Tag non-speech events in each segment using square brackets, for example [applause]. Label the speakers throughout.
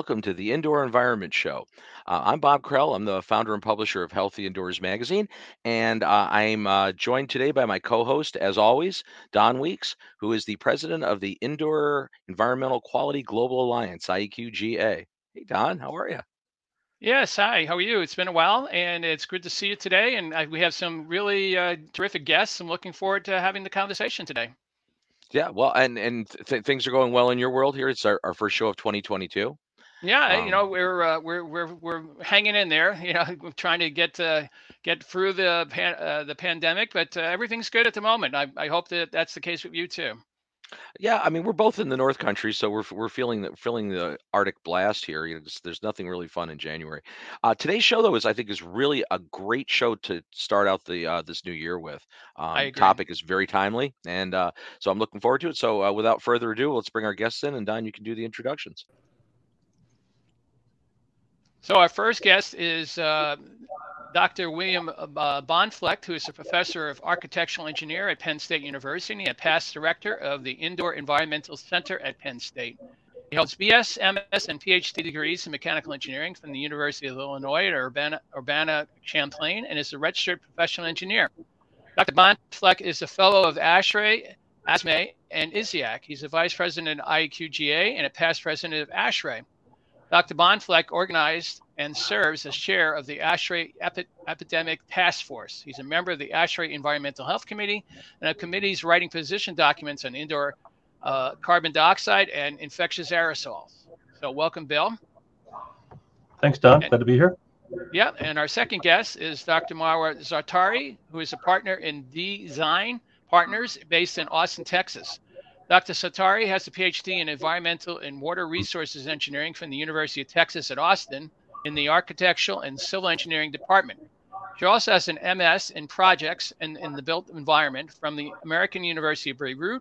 Speaker 1: Welcome to the Indoor Environment Show. Uh, I'm Bob Krell. I'm the founder and publisher of Healthy Indoors Magazine, and uh, I'm uh, joined today by my co-host, as always, Don Weekes, who is the president of the Indoor Environmental Quality Global Alliance (IEQGA). Hey, Don, how are you?
Speaker 2: Yes, hi. How are you? It's been a while, and it's good to see you today. And uh, we have some really uh, terrific guests. I'm looking forward to having the conversation today.
Speaker 1: Yeah, well, and and th- things are going well in your world here. It's our, our first show of 2022.
Speaker 2: Yeah, you know,
Speaker 1: Um,
Speaker 2: we're uh, we're we're we're hanging in there. [laughs] You know, we're trying to get uh, get through the pan, uh, the pandemic, but uh, everything's good at the moment. I I hope that that's the case with you too.
Speaker 1: yeah, I mean, we're both in the North Country, so we're we're feeling the feeling the Arctic blast here. You know, just- there's nothing really fun in January. Uh, today's show, though, is I think is really a great show to start out the uh, this new year with. Um, topic is very timely, and uh, so I'm looking forward to it. So, uh, without further ado, let's bring our guests in, and Don, you can do the introductions.
Speaker 2: So our first guest is uh, Dr. William uh, Bahnfleth, who is a professor of architectural engineer at Penn State University and a past director of the Indoor Environmental Center at Penn State. He holds BS, MS, and PhD degrees in mechanical engineering from the University of Illinois at Urbana, Urbana Champaign and is a registered professional engineer. Dr. Bahnfleth is a fellow of ASHRAE, ASME, and ISIAQ. He's a vice president at IEQGA and a past president of ASHRAE. Dr. Bahnfleth organized and serves as chair of the ASHRAE Epi- Epidemic Task Force. He's a member of the ASHRAE Environmental Health Committee and of committees writing position documents on indoor uh, carbon dioxide and infectious aerosols. So, welcome, Bill.
Speaker 3: Thanks, Don.
Speaker 2: And,
Speaker 3: Glad to be here.
Speaker 2: yeah, and our second guest is Dr. Marwa Zaatari, who is a partner in Design Partners based in Austin, Texas. Dr. Zaatari has a PhD in Environmental and Water Resources Engineering from the University of Texas at Austin in the Architectural and Civil Engineering Department. She also has an MS in Projects and in the Built Environment from the American University of Beirut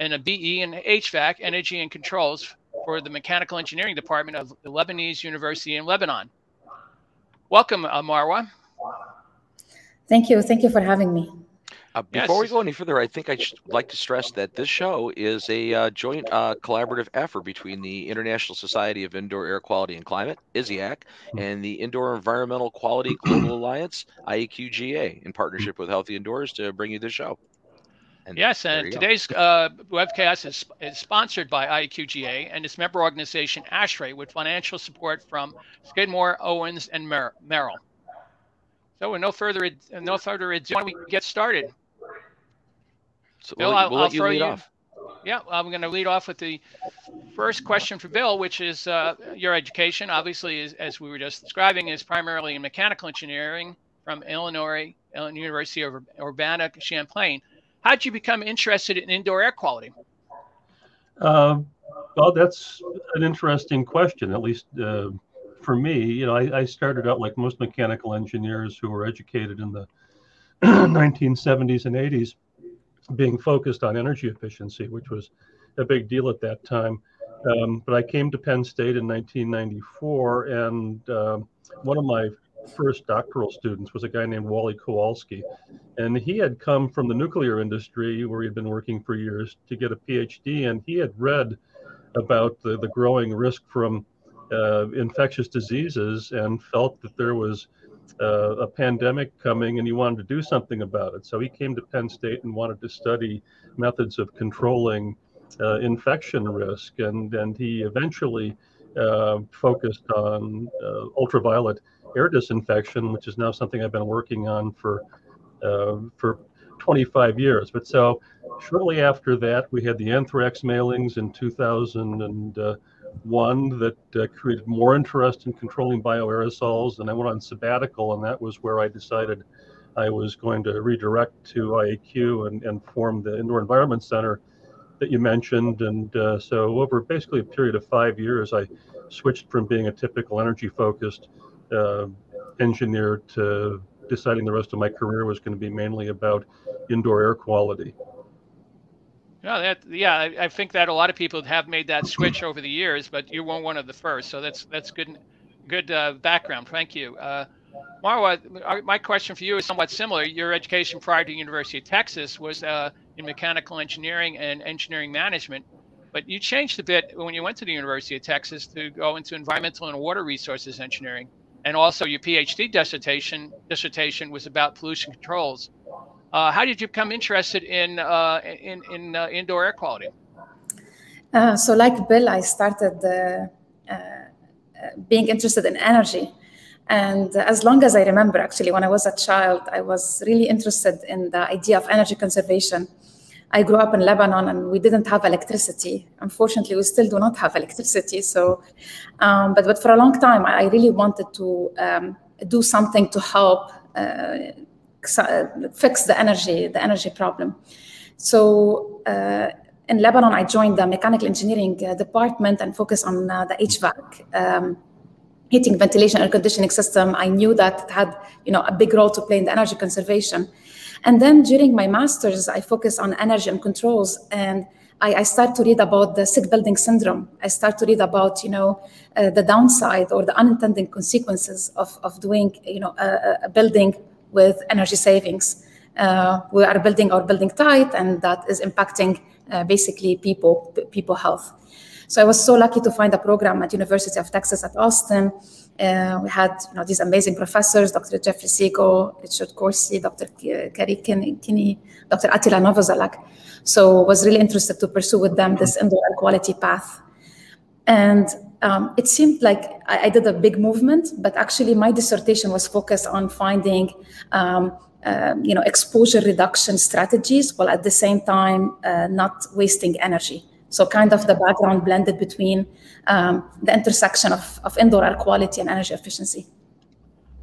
Speaker 2: and a BE in HVAC, Energy and Controls for the Mechanical Engineering Department of the Lebanese University in Lebanon. Welcome, Marwa.
Speaker 4: Thank you. Thank you for having me.
Speaker 1: Uh, before we go any further, I think I'd like to stress that this show is a uh, joint uh, collaborative effort between the International Society of Indoor Air Quality and Climate, ISIAQ, and the Indoor Environmental Quality Global Alliance, IEQGA, in partnership with Healthy Indoors to bring you this show. And
Speaker 2: Yes, and today's uh, webcast is, is sponsored by IEQGA and its member organization ASHRAE with financial support from Skidmore, Owings, and Mer- Merrill. So, with no further ad- no further ado, why don't we get started?
Speaker 1: So
Speaker 2: Bill,
Speaker 1: we'll, let-
Speaker 2: I'll,
Speaker 1: we'll
Speaker 2: I'll
Speaker 1: you
Speaker 2: throw
Speaker 1: lead
Speaker 2: you.
Speaker 1: off.
Speaker 2: Yeah, I'm going to lead off with the first question for Bill, which is uh, your education. Obviously, is, as we were just describing, is primarily in mechanical engineering from Illinois, Illinois University of Urbana Champaign. How did you become interested in indoor air quality?
Speaker 3: Uh, well, that's an interesting question, at least uh, for me. You know, I, I started out like most mechanical engineers who were educated in the [clears throat] 1970s and 80s, being focused on energy efficiency, which was a big deal at that time. Um, but I came to Penn State in 1994, and um one of my first doctoral students was a guy named Wally Kowalski. And he had come from the nuclear industry where he'd been working for years to get a PhD, and he had read about the, the growing risk from uh, infectious diseases and felt that there was uh, a pandemic coming and he wanted to do something about it. So he came to Penn State and wanted to study methods of controlling uh, infection risk. And, and he eventually uh, focused on uh, ultraviolet air disinfection, which is now something I've been working on for uh, for 25 years. But so shortly after that, we had the anthrax mailings in 2001 that uh, created more interest in controlling bioaerosols. And I went on sabbatical, and that was where I decided I was going to redirect to IAQ and, and form the Indoor Environment Center that you mentioned. And uh, so over basically a period of five years, I switched from being a typical energy focused uh, engineer to deciding the rest of my career was going to be mainly about indoor air quality.
Speaker 2: No, that yeah, I, I think that a lot of people have made that switch over the years, but you weren't one of the first, so that's that's good good uh, background. Thank you, uh, Marwa. uh, My question for you is somewhat similar. Your education prior to University of Texas was uh, in mechanical engineering and engineering management, But you changed a bit when you went to the University of Texas to go into environmental and water resources engineering, and also your PhD dissertation dissertation was about pollution controls. Uh, how did you become interested in uh, in, in uh, indoor air quality?
Speaker 4: Uh, so, like Bill, I started uh, being interested in energy. And as long as I remember, actually, when I was a child, I was really interested in the idea of energy conservation I grew up in Lebanon and we didn't have electricity. Unfortunately, we still do not have electricity. So, um, but, but for a long time, I really wanted to um, do something to help fix the energy, the energy problem. So uh, in Lebanon, I joined the mechanical engineering uh, department and focused on uh, the HVAC. Um, heating, ventilation, air conditioning system. I knew that it had, you know, a big role to play in the energy conservation. And then during my master's, I focused on energy and controls, and I, I start to read about the sick building syndrome. I start to read about, you know, uh, the downside or the unintended consequences of, of doing, you know, a, a building with energy savings. Uh, we are building our building tight, and that is impacting uh, basically people, people health. So I was so lucky to find a program at University of Texas at Austin uh, we had you know, these amazing professors, Dr. Jeffrey Siegel, Richard Corsi, Dr. Kerry Kinney, Dr. Atila Novoselac. So was really interested to pursue with them this indoor air quality path. And um, it seemed like I, I, did a big movement, but actually my dissertation was focused on finding um, uh, you know, exposure reduction strategies while at the same time uh, not wasting energy. So kind of the background blended between um, the intersection of, of indoor air quality and energy efficiency.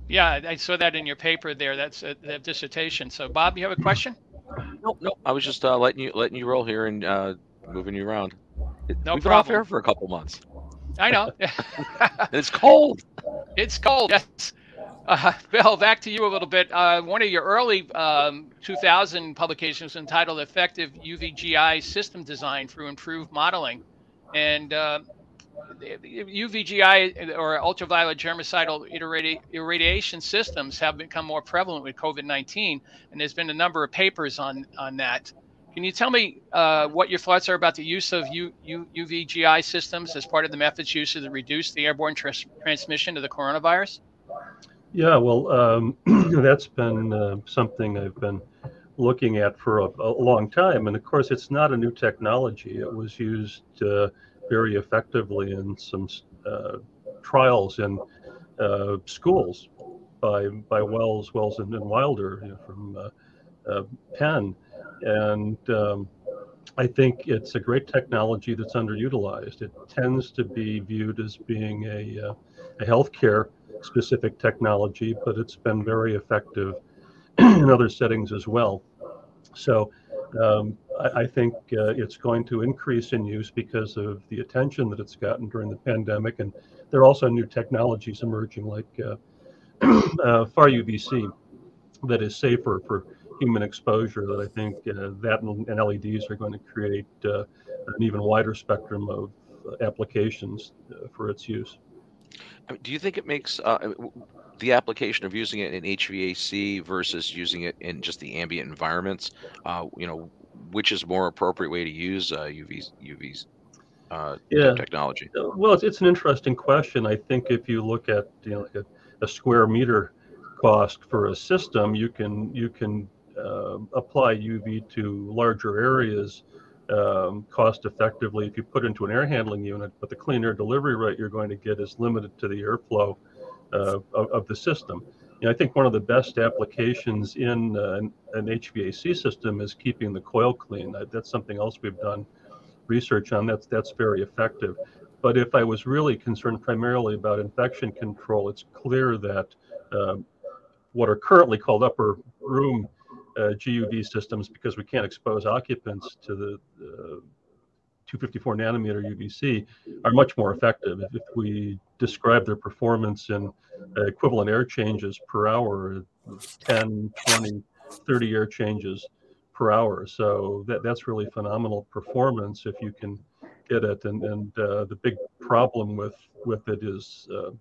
Speaker 2: Yeah, I saw that in your paper there. That's a, the dissertation. So, Bob, you have a question?
Speaker 1: No, no. I was just uh, letting you letting you roll here and uh, moving you around.
Speaker 2: No
Speaker 1: We've
Speaker 2: problem.
Speaker 1: been off here for a couple months.
Speaker 2: I know. [laughs] [laughs]
Speaker 1: it's cold.
Speaker 2: It's cold. Yes. Uh, Bill, back to you a little bit. Uh, one of your early um, 2000 publications entitled "Effective UVGI System Design Through Improved Modeling," and uh, UVGI or ultraviolet germicidal irradiation systems have become more prevalent with COVID-19, and there's been a number of papers on on that. Can you tell me uh, what your thoughts are about the use of U, U, UVGI systems as part of the methods used to reduce the airborne tr- transmission of the coronavirus?
Speaker 3: Yeah, well, um, [clears throat] that's been uh, something I've been looking at for a, a, long time. And of course, it's not a new technology. It was used uh, very effectively in some uh, trials in uh, schools by by Wells, Wells and, and Wilder you know, from uh, Penn. And um, I think it's a great technology that's underutilized. It tends to be viewed as being a, a healthcare specific technology, but it's been very effective [clears throat] in other settings as well. So um, I, I, think uh, it's going to increase in use because of the attention that it's gotten during the pandemic. And there are also new technologies emerging like uh, [clears throat] uh, far UVC that is safer for human exposure that I think uh, that and, and, LEDs are going to create uh, an even wider spectrum of uh, applications for its use.
Speaker 1: I mean, do you think it makes uh, the application of using it in HVAC versus using it in just the ambient environments? Uh, you know, which is more appropriate way to use uh, UV UVs uh, yeah. technology?
Speaker 3: Uh, well, it's, it's an interesting question. I think if you look at you know like a, a square meter cost for a system, you can you can uh, apply UV to larger areas um, cost effectively if you put into an air handling unit, but the clean air delivery rate you're going to get is limited to the airflow uh, of, of, the system. I think one of the best applications in uh, an, an, HVAC system is keeping the coil clean. That's something else we've done research on. That's that's very effective. But if I was really concerned primarily about infection control, it's clear that um, what are currently called upper room GUV systems because we can't expose occupants to the uh, 254 nanometer UVC are much more effective. If, if we describe their performance in uh, equivalent air changes per hour, 10, 20, 30 air changes per hour. So that, that's really phenomenal performance if you can get it. And, and uh, the big problem with, with it is uh,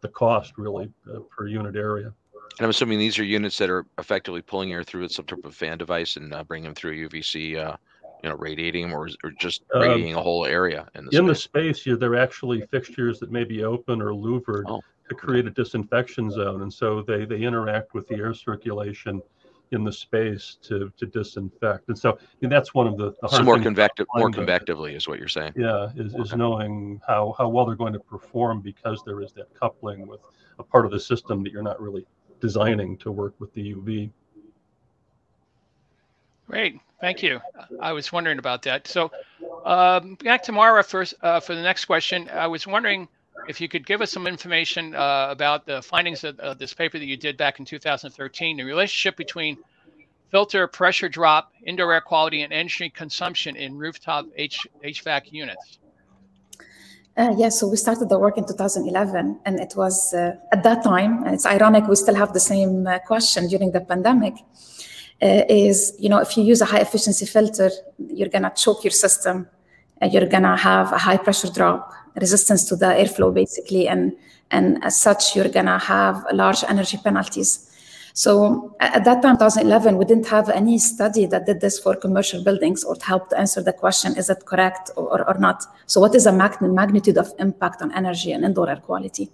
Speaker 3: the cost really uh, per unit area.
Speaker 1: And I'm assuming these are units that are effectively pulling air through with some type of fan device and uh, bringing them through UVC uh, you know radiating them or, or just um, radiating a whole area
Speaker 3: in the in space? the space. you, they're actually fixtures that may be open or louvered oh, to create a disinfection zone. And so they they interact with the air circulation in the space to to disinfect. And so I mean, that's one of the, the
Speaker 1: so more convective more convectively is what you're saying.
Speaker 3: Yeah is, is okay. knowing how how well they're going to perform because there is that coupling with a part of the system that you're not really designing to work with the uv
Speaker 2: Great, thank you. I was wondering about that. So, um, back to Marwa first uh, for the next question. I was wondering if you could give us some information uh, about the findings of, of, this paper that you did back in 2013, the relationship between filter pressure drop, indoor air quality, and energy consumption in rooftop H- HVAC units.
Speaker 4: Uh, yeah, so we started the work in 2011, and it was uh, at that time, and it's ironic we still have the same uh, question during the pandemic uh, is, you know, if you use a high efficiency filter, you're to choke your system. You're to have a high pressure drop, resistance to the airflow, basically. And, and as such, you're to have large energy penalties. So at that time, 2011, we didn't have any study that did this for commercial buildings or helped answer the question, is it correct or, or not? So what is the magnitude of impact on energy and indoor air quality?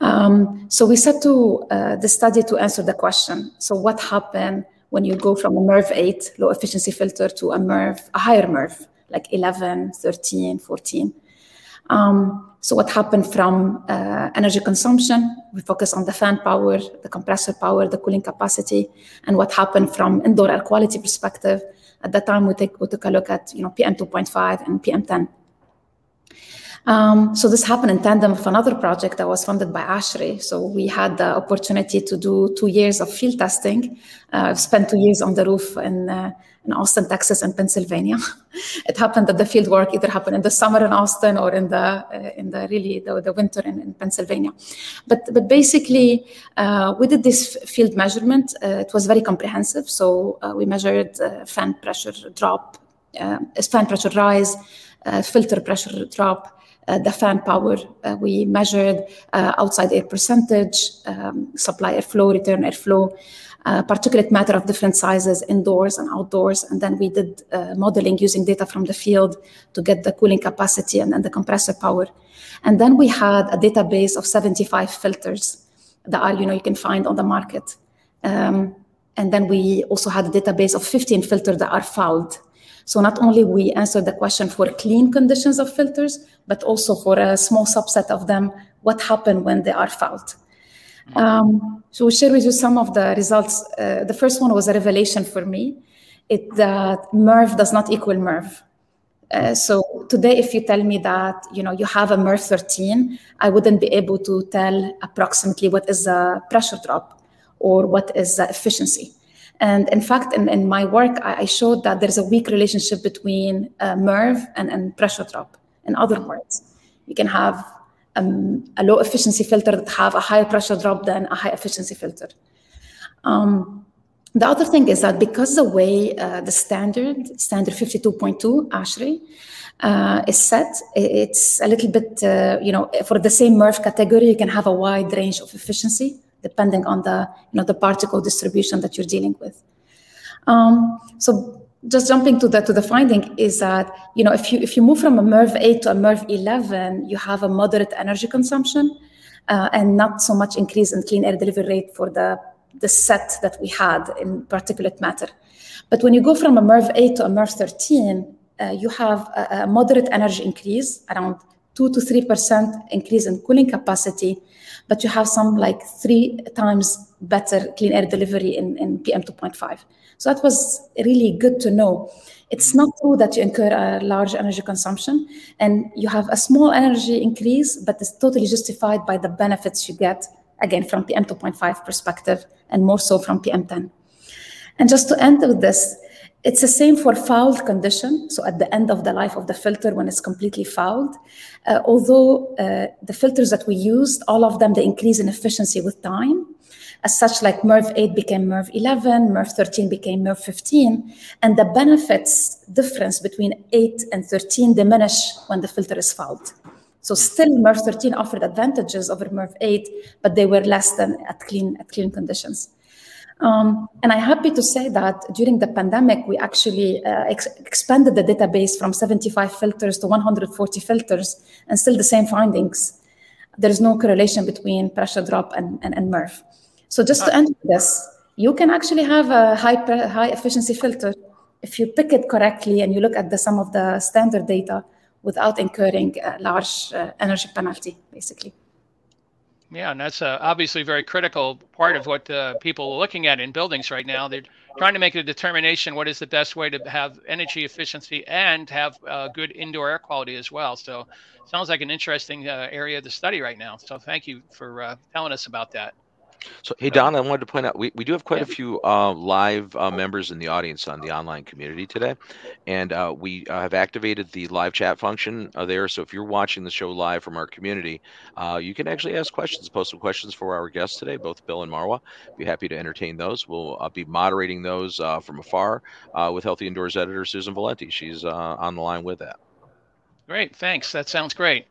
Speaker 4: Um, so we set to uh, the study to answer the question. So what happened when you go from a MERV 8 low efficiency filter to a MERV, a higher MERV, like 11, 13, 14. Um, so what happened from uh, energy consumption? We focus on the fan power, the compressor power, the cooling capacity, and what happened from indoor air quality perspective. At that time, we, take, we took a look at you know PM 2.5 and PM 10. Um, so this happened in tandem with another project that was funded by ASHRAE. So we had the opportunity to do two years of field testing. Uh, I've spent two years on the roof in, uh, in Austin, Texas, and Pennsylvania. [laughs] it happened that the field work either happened in the summer in Austin or in the uh, in the really the, the winter in, in, Pennsylvania. But but basically, uh, we did this field measurement. Uh, it was very comprehensive. So uh, we measured fan pressure drop, fan pressure rise, filter pressure drop. Uh, the fan power. Uh, we measured uh, outside air percentage, um, supply airflow, return airflow, particulate matter of different sizes indoors and outdoors. And then we did modeling using data from the field to get the cooling capacity and then the compressor power. And then we had a database of 75 filters that are, you know, you can find on the market. Um, and then we also had a database of 15 filters that are fouled. So not only we answer the question for clean conditions of filters, but also for a small subset of them, what happened when they are fouled. Um, so we'll share with you some of the results. Uh, the first one was a revelation for me. It that MERV does not equal MERV. Uh, so today, if you tell me that you know you have a MERV 13, I wouldn't be able to tell approximately what is the pressure drop or what is the efficiency. And in fact, in, in my work, I, I, showed that there's a weak relationship between uh, MERV and, and pressure drop. In other words, you can have um, a low efficiency filter that have a higher pressure drop than a high efficiency filter. Um, the other thing is that because the way uh, the standard, standard 52.2 ASHRAE, uh, is set, it's a little bit, uh, you know, for the same MERV category, you can have a wide range of efficiency depending on the, you know, the particle distribution that you're dealing with. Um, so just jumping to the to the finding is that you know if you if you move from a MERV 8 to a MERV 11, you have a moderate energy consumption uh, and not so much increase in clean air delivery rate for the the set that we had in particulate matter. But when you go from a MERV 8 to a MERV 13, uh, you have a, a, moderate energy increase, around 2 to 3% increase in cooling capacity, but you have some like three times better clean air delivery in, in PM 2.5. So that was really good to know. It's not true that you incur a large energy consumption and you have a small energy increase, but it's totally justified by the benefits you get, again, from PM 2.5 perspective and more so from PM10. And just to end with this, it's the same for fouled condition. So at the end of the life of the filter, when it's completely fouled, uh, although uh, the filters that we used, all of them, they increase in efficiency with time. As such, like MERV 8 became MERV 11, MERV 13 became MERV 15, and the benefits difference between 8 and 13 diminish when the filter is fouled. So still MERV 13 offered advantages over MERV 8, but they were less than at clean, at clean conditions. Um, and I'm happy to say that during the pandemic, we actually uh, ex- expanded the database from 75 filters to 140 filters, and still the same findings. There is no correlation between pressure drop and, and, and MERV. So just to end this, you can actually have a high, high efficiency filter if you pick it correctly and you look at the some of the standard data without incurring a large uh, energy penalty, basically.
Speaker 2: Yeah, and that's uh, obviously a very critical part of what uh, people are looking at in buildings right now. They're trying to make a determination what is the best way to have energy efficiency and have uh, good indoor air quality as well. So, sounds like an interesting uh, area to study right now. So, thank you for uh, telling us about that.
Speaker 1: So, hey, Don, I wanted to point out we, we do have quite a few uh, live uh, members in the audience on the online community today. And uh, we uh, have activated the live chat function uh, there. So, if you're watching the show live from our community, uh, you can actually ask questions, post some questions for our guests today, both Bill and Marwa. Be happy to entertain those. We'll be moderating those from afar with Healthy Indoors editor Susan Valenti. She's on the line with that.
Speaker 2: Great. Thanks. That sounds great.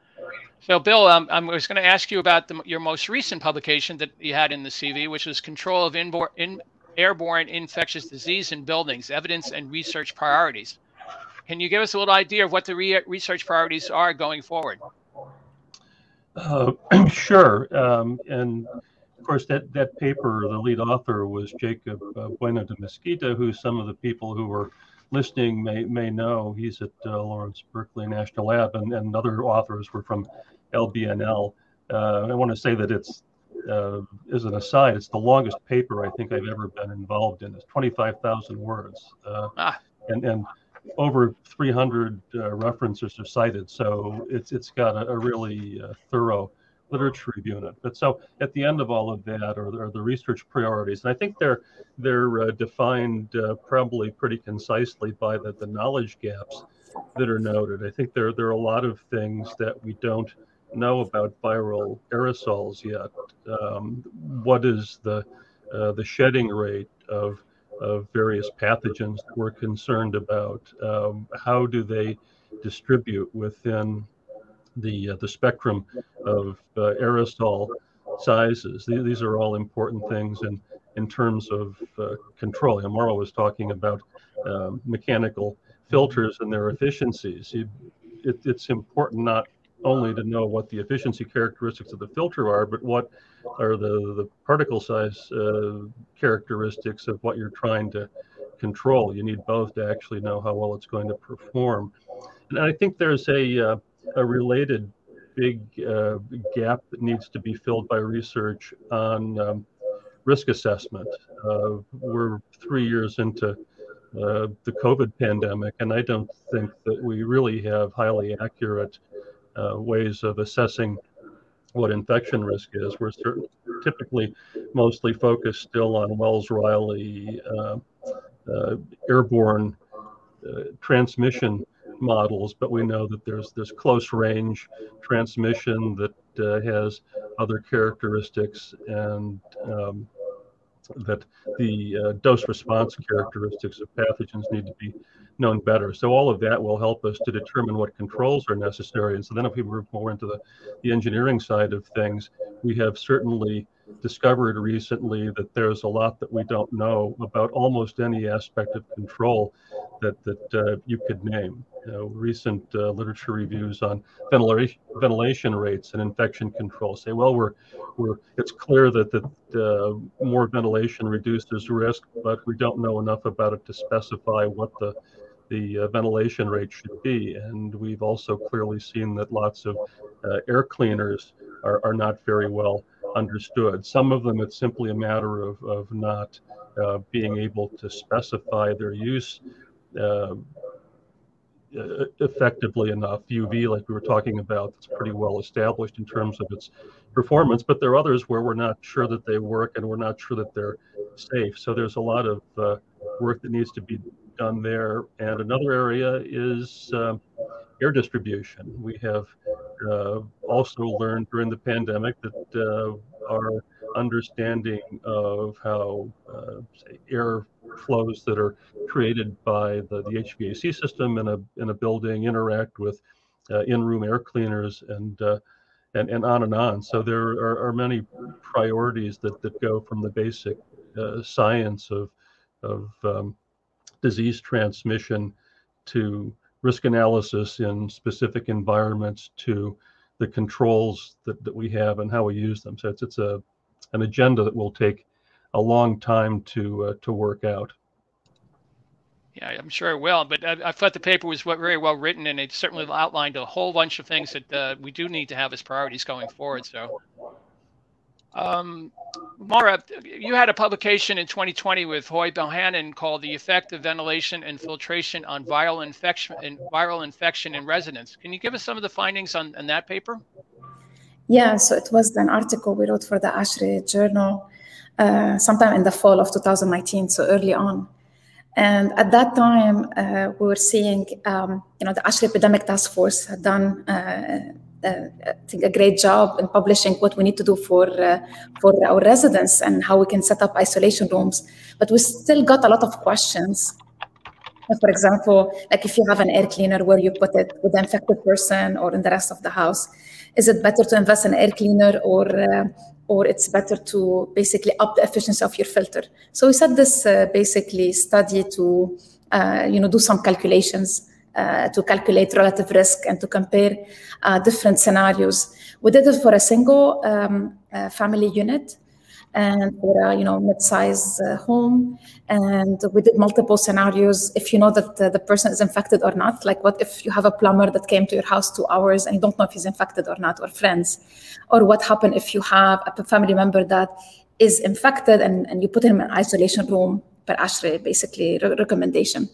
Speaker 2: So, Bill, um, I was going to ask you about the, your most recent publication that you had in the CV, which was Control of in, Airborne Infectious Disease in Buildings Evidence and Research Priorities. Can you give us a little idea of what the re- research priorities are going forward?
Speaker 3: Uh, [clears throat] sure. Um, and of course, that, that paper, the lead author was Jacob uh, Bueno de Mesquita, who some of the people who were listening may may know. He's at uh, Lawrence Berkeley National Lab, and, and other authors were from LBNL. Uh, I want to say that it's, uh, as an aside, it's the longest paper I think I've ever been involved in. It's 25,000 words. Uh, ah. And, and over 300 uh, references are cited. So it's, it's got a, a really uh, thorough literature review in it. But so at the end of all of that are, are the research priorities. And I think they're, they're uh, defined probably pretty concisely by the, the knowledge gaps that are noted. I think there, there are a lot of things that we don't know about viral aerosols yet. Um, what is the uh, the shedding rate of of various pathogens that we're concerned about? Um, how do they distribute within the uh, the spectrum of uh, aerosol sizes? These are all important things in in terms of uh, control. Amaro was talking about um, mechanical filters and their efficiencies. You, it, it's important not only to know what the efficiency characteristics of the filter are, but what are the, the particle size uh, characteristics of what you're trying to control. You need both to actually know how well it's going to perform. And I think there's a, uh, a related big uh, gap that needs to be filled by research on um, risk assessment. Uh, we're three years into uh, the COVID pandemic, and I don't think that we really have highly accurate uh, ways of assessing what infection risk is. We're typically mostly focused still on Wells Riley uh, uh, airborne uh, transmission models, but we know that there's this close range transmission that uh, has other characteristics and um, that the dose response characteristics of pathogens need to be known better. So all of that will help us to determine what controls are necessary. And so then if we move more into the, the engineering side of things, we have certainly discovered recently that there's a lot that we don't know about almost any aspect of control that, that uh, you could name. Recent uh, literature reviews on ventilation, ventilation rates and infection control say, well, we're, we're, it's clear that, that more ventilation reduces risk, but we don't know enough about it to specify what the the uh, ventilation rate should be. And we've also clearly seen that lots of uh, air cleaners are, are not very well understood. Some of them, it's simply a matter of, of not uh, being able to specify their use uh, effectively enough. UV, like we were talking about, it's pretty well established in terms of its performance, but there are others where we're not sure that they work and we're not sure that they're safe. So there's a lot of uh, work that needs to be done there. And another area is uh, air distribution. We have uh, also learned during the pandemic that uh, our understanding of how, uh, say, air flows that are created by the, the HVAC system in a, in a building interact with uh, in-room air cleaners and and, and on and on. So there are, are many priorities that, that go from the basic uh, science of of um, disease transmission to risk analysis in specific environments to the controls that, that we have and how we use them. So it's it's a an agenda that will take a long time to uh, to work out.
Speaker 2: Yeah, I'm sure it will. But I, I, thought the paper was very well written, and it certainly outlined a whole bunch of things that uh, we do need to have as priorities going forward. So, um, Marwa, you had a publication in 2020 with Hoy Bohannon called "The Effect of Ventilation and Filtration on Viral Infection and Viral Infection in Residents." Can you give us some of the findings on, on that paper?
Speaker 4: Yeah, so it was an article we wrote for the ASHRAE Journal uh, sometime in the fall of 2019, so early on. And at that time, uh, we were seeing, um, you know, the ASHRAE Epidemic Task Force had done, uh, I think, a great job in publishing what we need to do for uh, for our residents and how we can set up isolation rooms. But we still got a lot of questions. For example, like if you have an air cleaner, where you put it with the infected person or in the rest of the house, is it better to invest in air cleaner or uh, or it's better to basically up the efficiency of your filter. So we set this uh, basically study to uh, you know do some calculations uh, to calculate relative risk and to compare uh, different scenarios. We did it for a single um, uh, family unit and for a you know mid-sized uh, home. And we did multiple scenarios if you know that the person is infected or not. Like what if you have a plumber that came to your house two hours and you don't know if he's infected or not or friends? Or what happened if you have a family member that is infected and, and you put him in an isolation room per ASHRAE basically re- recommendation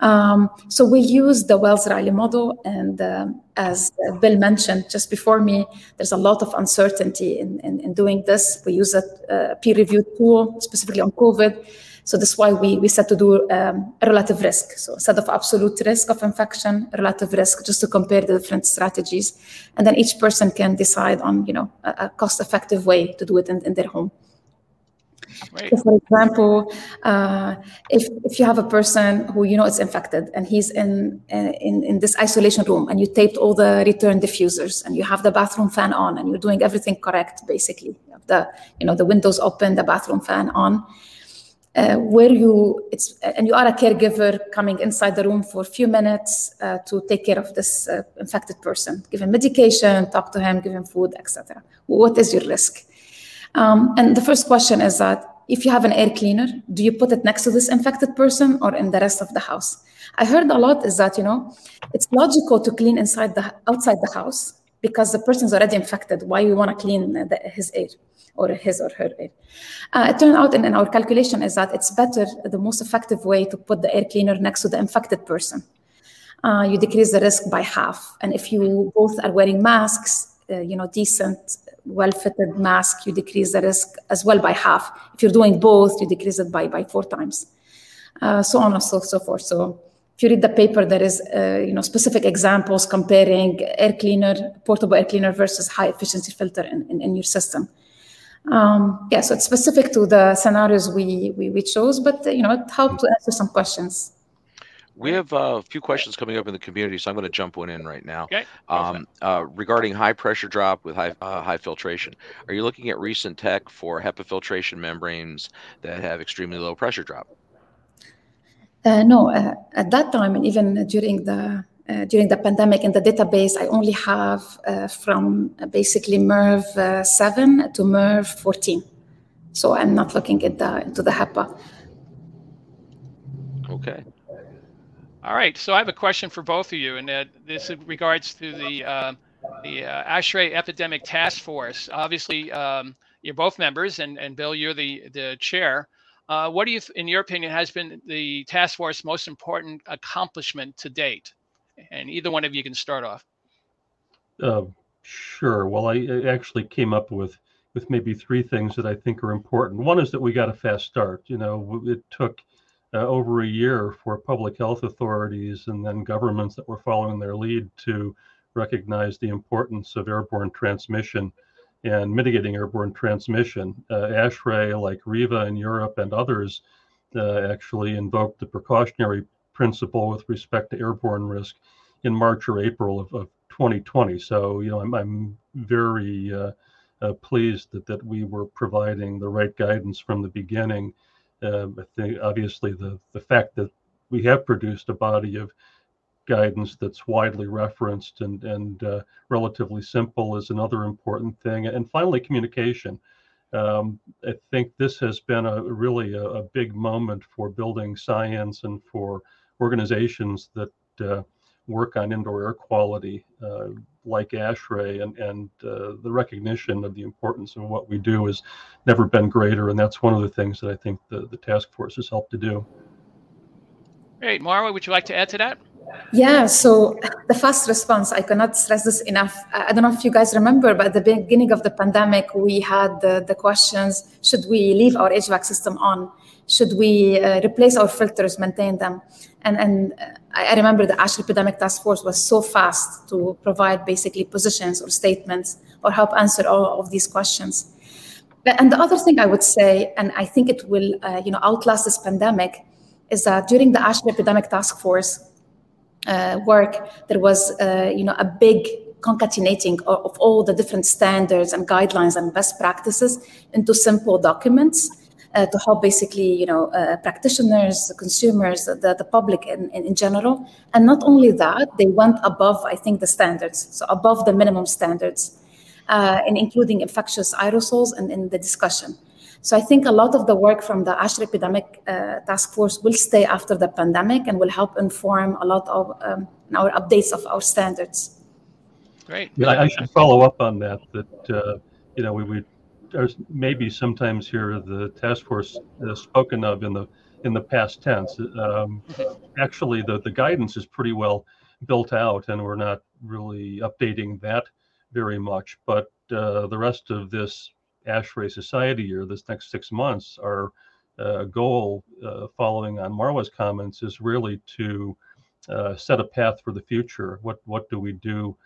Speaker 4: um, so we use the Wells-Riley model, and uh, as Bill mentioned just before me, there's a lot of uncertainty in, in, in doing this. We use a, a peer-reviewed tool specifically on COVID. So that's why we, we set to do um, a relative risk. So instead of absolute risk of infection, relative risk, just to compare the different strategies. And then each person can decide on, you know, a, a cost-effective way to do it in, in their home. So for example, uh, if, if you have a person who you know is infected and he's in, in, in this isolation room and you taped all the return diffusers and you have the bathroom fan on and you're doing everything correct, basically, the, you know, the windows open, the bathroom fan on, uh, where you, it's, and you are a caregiver coming inside the room for a few minutes uh, to take care of this uh, infected person, give him medication, talk to him, give him food, etc. What is your risk? Um, and the first question is that if you have an air cleaner, do you put it next to this infected person or in the rest of the house? I heard a lot is that, you know, it's logical to clean inside the outside the house because the person's already infected. Why we want to clean the, his air or his or her air? Uh, it turned out in, in our calculation is that it's better, the most effective way to put the air cleaner next to the infected person. Uh, you decrease the risk by half. And if you both are wearing masks, uh, you know, decent well-fitted mask, you decrease the risk as well by half. If you're doing both, you decrease it by, by four times, uh, so on and so, so forth. So if you read the paper, there is uh, you know specific examples comparing air cleaner, portable air cleaner versus high efficiency filter in, in, in your system. Um, yeah, so it's specific to the scenarios we, we, we chose, but you know it helped to answer some questions.
Speaker 1: We have uh, a few questions coming up in the community, so I'm going to jump one in right now.
Speaker 2: Okay.
Speaker 1: Um, uh, regarding high pressure drop with high uh, high filtration, are you looking at recent tech for HEPA filtration membranes that have extremely low pressure drop?
Speaker 4: Uh, no, uh, at that time, and even during the uh, during the pandemic in the database, I only have from basically MERV seven to MERV fourteen. So I'm not looking at the into the HEPA.
Speaker 1: Okay.
Speaker 2: All right, so I have a question for both of you, and uh, this regards to the uh, the uh, ASHRAE Epidemic Task Force. Obviously, um, you're both members, and, and Bill, you're the the chair. Uh, what do you, in your opinion, has been the task force most important accomplishment to date? And either one of you can start off.
Speaker 3: Uh, sure. Well, I actually came up with with maybe three things that I think are important. One is that we got a fast start. You know, it took uh, over a year for public health authorities and then governments that were following their lead to recognize the importance of airborne transmission and mitigating airborne transmission. Uh, ASHRAE, like REHVA in Europe and others, uh, actually invoked the precautionary principle with respect to airborne risk in March or April of, of 2020. So, you know, I'm, I'm very uh, uh, pleased that, that we were providing the right guidance from the beginning. I think obviously the, the fact that we have produced a body of guidance that's widely referenced and, and uh, relatively simple is another important thing. And finally, communication. Um, I think this has been a really a, a, big moment for building science and for organizations that uh, work on indoor air quality, uh, like ASHRAE, and, and uh, the recognition of the importance of what we do has never been greater. And that's one of the things that I think the, the task force has helped to do.
Speaker 2: Great. Marwa, would you like to add to that?
Speaker 4: Yeah, so the fast response, I cannot stress this enough. I don't know if you guys remember, but at the beginning of the pandemic, we had the, the questions should we leave our HVAC system on? Should we uh, replace our filters, maintain them? And, and I remember the ASHRAE Epidemic Task Force was so fast to provide basically positions or statements or help answer all of these questions. And the other thing I would say, and I think it will uh, you know, outlast this pandemic, is that during the ASHRAE Epidemic Task Force, uh, work, there was uh, you know a big concatenating of, of, all the different standards and guidelines and best practices into simple documents uh, to help basically you know uh, practitioners, consumers, the, the public in, in, in, general. And not only that, they went above I think the standards, so above the minimum standards, uh, and including infectious aerosols and in, in the discussion. So I think a lot of the work from the ASHRAE Epidemic uh, Task Force will stay after the pandemic and will help inform a lot of um, our updates of our standards.
Speaker 2: Great.
Speaker 3: Yeah, I, should follow up on that. That uh, you know we would maybe sometimes hear the task force uh, spoken of in the in the past tense. Um, [laughs] actually, the the guidance is pretty well built out, and we're not really updating that very much. But uh, the rest of this ASHRAE Society year, this next six months, our uh, goal, uh, following on Marwa's comments, is really to uh, set a path for the future. What what do we do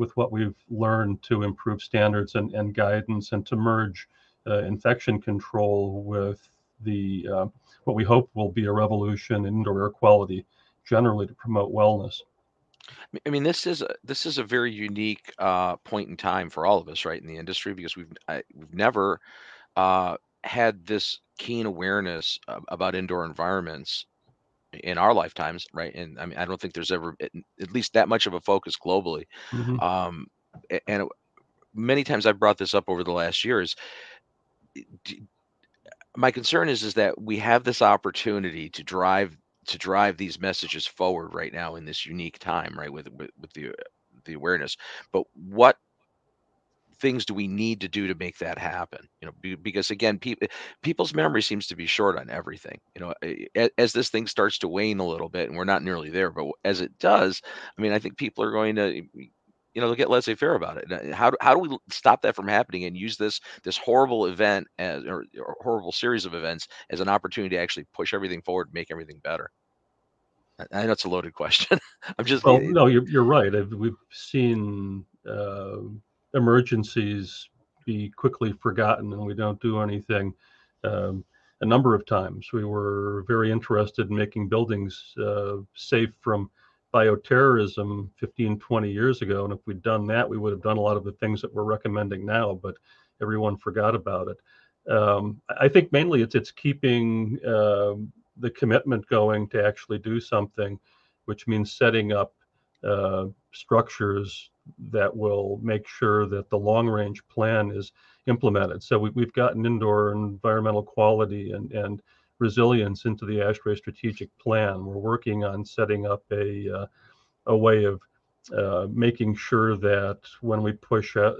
Speaker 3: with what we've learned to improve standards and, and guidance and to merge uh, infection control with the uh, what we hope will be a revolution in indoor air quality generally to promote wellness.
Speaker 1: I mean, this is a, this is a very unique uh, point in time for all of us, right, in the industry, because we've I, we've never uh, had this keen awareness about indoor environments in our lifetimes, right? And I mean, I don't think there's ever at least that much of a focus globally. Mm-hmm. Um, and it, many times I've brought this up over the last years. My concern is is that we have this opportunity to drive to drive these messages forward right now in this unique time, right? With with, with the the awareness, but what things do we need to do to make that happen you know because again people people's memory seems to be short on everything you know as, as, this thing starts to wane a little bit and we're not nearly there but as it does i mean i think people are going to you know they'll get laissez-faire about it uh, how, how do we stop that from happening and use this this horrible event as or, or horrible series of events as an opportunity to actually push everything forward make everything better I know it's a loaded [laughs] question. I'm just.
Speaker 3: Well, no, you're, you're right. We've seen uh, emergencies be quickly forgotten and we don't do anything. Um, a number of times we were very interested in making buildings uh, safe from bioterrorism 15, 20 years ago. And if we'd done that, we would have done a lot of the things that we're recommending now, but everyone forgot about it. Um, I think mainly it's it's keeping uh, the commitment going to actually do something, which means setting up uh, structures that will make sure that the long range plan is implemented. So we, have gotten indoor environmental quality and, and resilience into the ASHRAE strategic plan. We're working on setting up a, uh, a way of uh, making sure that when we push uh,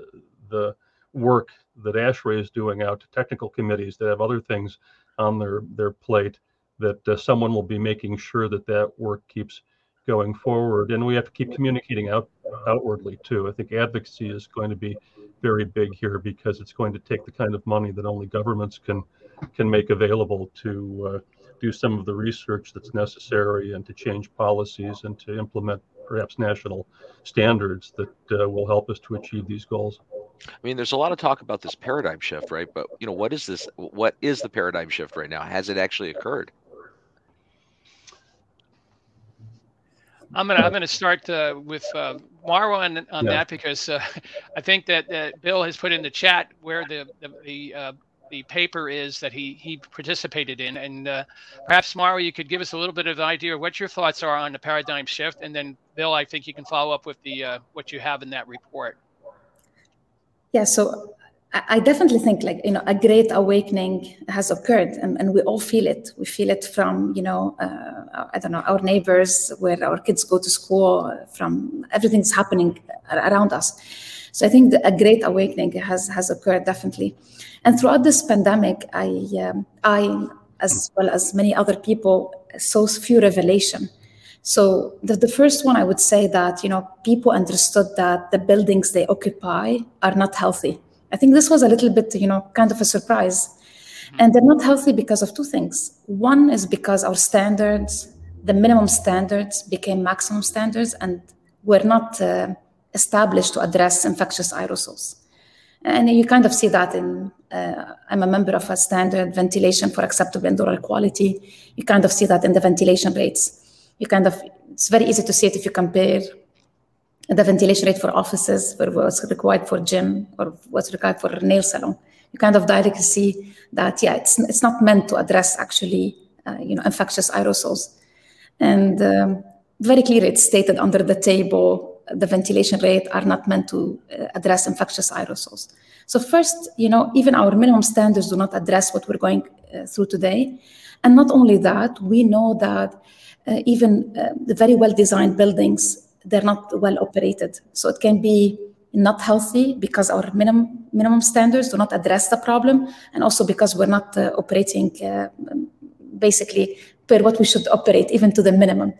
Speaker 3: the work that ASHRAE is doing out to technical committees that have other things on their, their plate, that uh, someone will be making sure that that work keeps going forward. And we have to keep communicating out outwardly too. I think advocacy is going to be very big here because it's going to take the kind of money that only governments can can make available to uh, do some of the research that's necessary and to change policies and to implement perhaps national standards that uh, will help us to achieve these goals.
Speaker 1: I mean, there's a lot of talk about this paradigm shift, right? But you know, what is this? What is the paradigm shift right now? Has it actually occurred?
Speaker 2: I'm gonna I'm gonna start uh, with uh, Marwa on, on yeah. that because uh, [laughs] I think that uh, Bill has put in the chat where the the the, uh, the paper is that he he participated in, and uh, perhaps Marwa, you could give us a little bit of an idea of what your thoughts are on the paradigm shift, and then Bill, I think you can follow up with the what you have in that report.
Speaker 4: Yeah, so I definitely think like you know a great awakening has occurred and, and we all feel it. We feel it from you know uh, I don't know our neighbors where our kids go to school from everything's happening around us. So I think a great awakening has has occurred definitely. And throughout this pandemic, I um, I as well as many other people saw few revelation. So the, the first one I would say that you know people understood that the buildings they occupy are not healthy I think this was a little bit, you know, kind of a surprise. Mm-hmm. And they're not healthy because of two things. One is because our standards, the minimum standards, became maximum standards and were not uh, established to address infectious aerosols. And you kind of see that in, uh, I'm a member of a standard ventilation for acceptable indoor air quality. You kind of see that in the ventilation rates. You kind of, it's very easy to see it if you compare the ventilation rate for offices, for what's required for gym or what's required for nail salon. You kind of directly see that, yeah, it's, it's not meant to address actually, uh, you know, infectious aerosols. And um, very clearly it's stated under the table, the ventilation rate are not meant to uh, address infectious aerosols. So first, you know, even our minimum standards do not address what we're going uh, through today. And not only that, we know that uh, even uh, the very well-designed buildings they're not well operated. So it can be not healthy because our minimum minimum standards do not address the problem, and also because we're not uh, operating uh, basically per what we should operate, even to the minimum.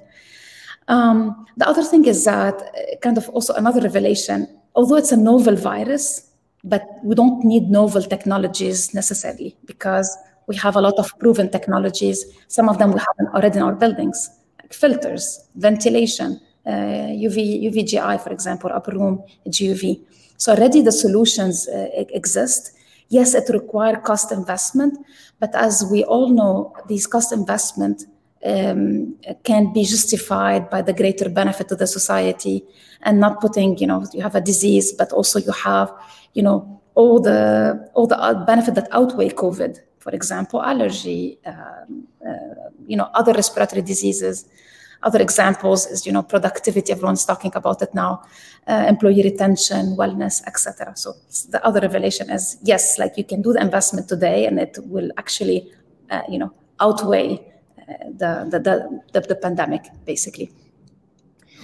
Speaker 4: Um, the other thing is that uh, kind of also another revelation. Although it's a novel virus, but we don't need novel technologies necessarily because we have a lot of proven technologies. Some of them we have already in our buildings, like filters, ventilation, UV, uh, UVGI, for example, upper room GUV. So already the solutions uh, exist. Yes, it requires cost investment, but as we all know, these cost investment um, can be justified by the greater benefit to the society and not putting, you know, you have a disease, but also you have, you know, all the all the benefit that outweigh COVID. For example, allergy, um, uh, you know, other respiratory diseases. Other examples is, you know, productivity. Everyone's talking about it now, uh, employee retention, wellness, etc. So the other revelation is yes, like you can do the investment today, and it will actually, uh, you know, outweigh uh, the, the, the, the, the pandemic, basically.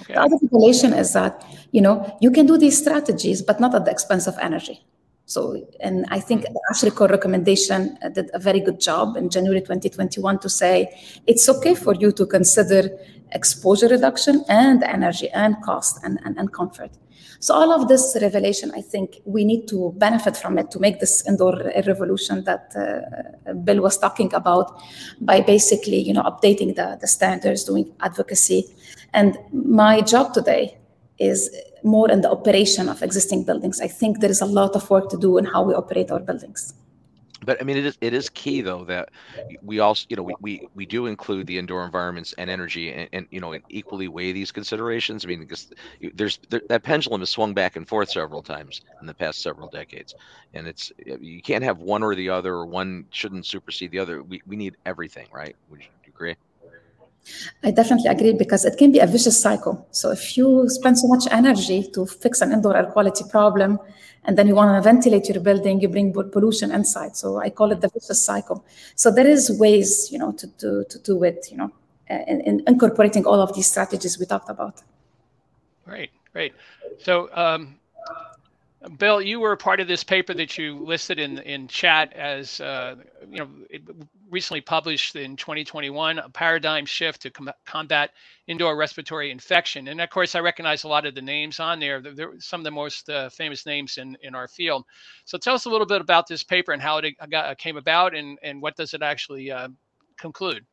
Speaker 4: Okay. The other revelation is that you know you can do these strategies, but not at the expense of energy. So, and I think the ASHRAE recommendation did a very good job in January 2021 to say it's okay for you to consider exposure reduction and energy and cost and, and, and comfort. So all of this revelation, I think we need to benefit from it to make this indoor revolution that uh, Bill was talking about by basically, you know, updating the, the standards, doing advocacy. And my job today is more in the operation of existing buildings. I think there is a lot of work to do in how we operate our buildings.
Speaker 1: But I mean, it is it is key though that we also you know we we, we do include the indoor environments and energy and, and you know and equally weigh these considerations. I mean, because there's there, that pendulum has swung back and forth several times in the past several decades, and it's you can't have one or the other, or one shouldn't supersede the other. We we need everything, right? Would you agree?
Speaker 4: I definitely agree because it can be a vicious cycle. So if you spend so much energy to fix an indoor air quality problem, and then you want to ventilate your building, you bring pollution inside. So I call it the vicious cycle. So there is ways, you know, to to, to do it, you know, in, in incorporating all of these strategies we talked about.
Speaker 2: Great, great. So um, Bill, you were part of this paper that you listed in in chat as uh, you know recently published in 2021, a paradigm shift to com- combat indoor respiratory infection. And of course, I recognize a lot of the names on there. They're some of the most uh, famous names in in our field. So tell us a little bit about this paper and how it got, came about, and and what does it actually uh, conclude?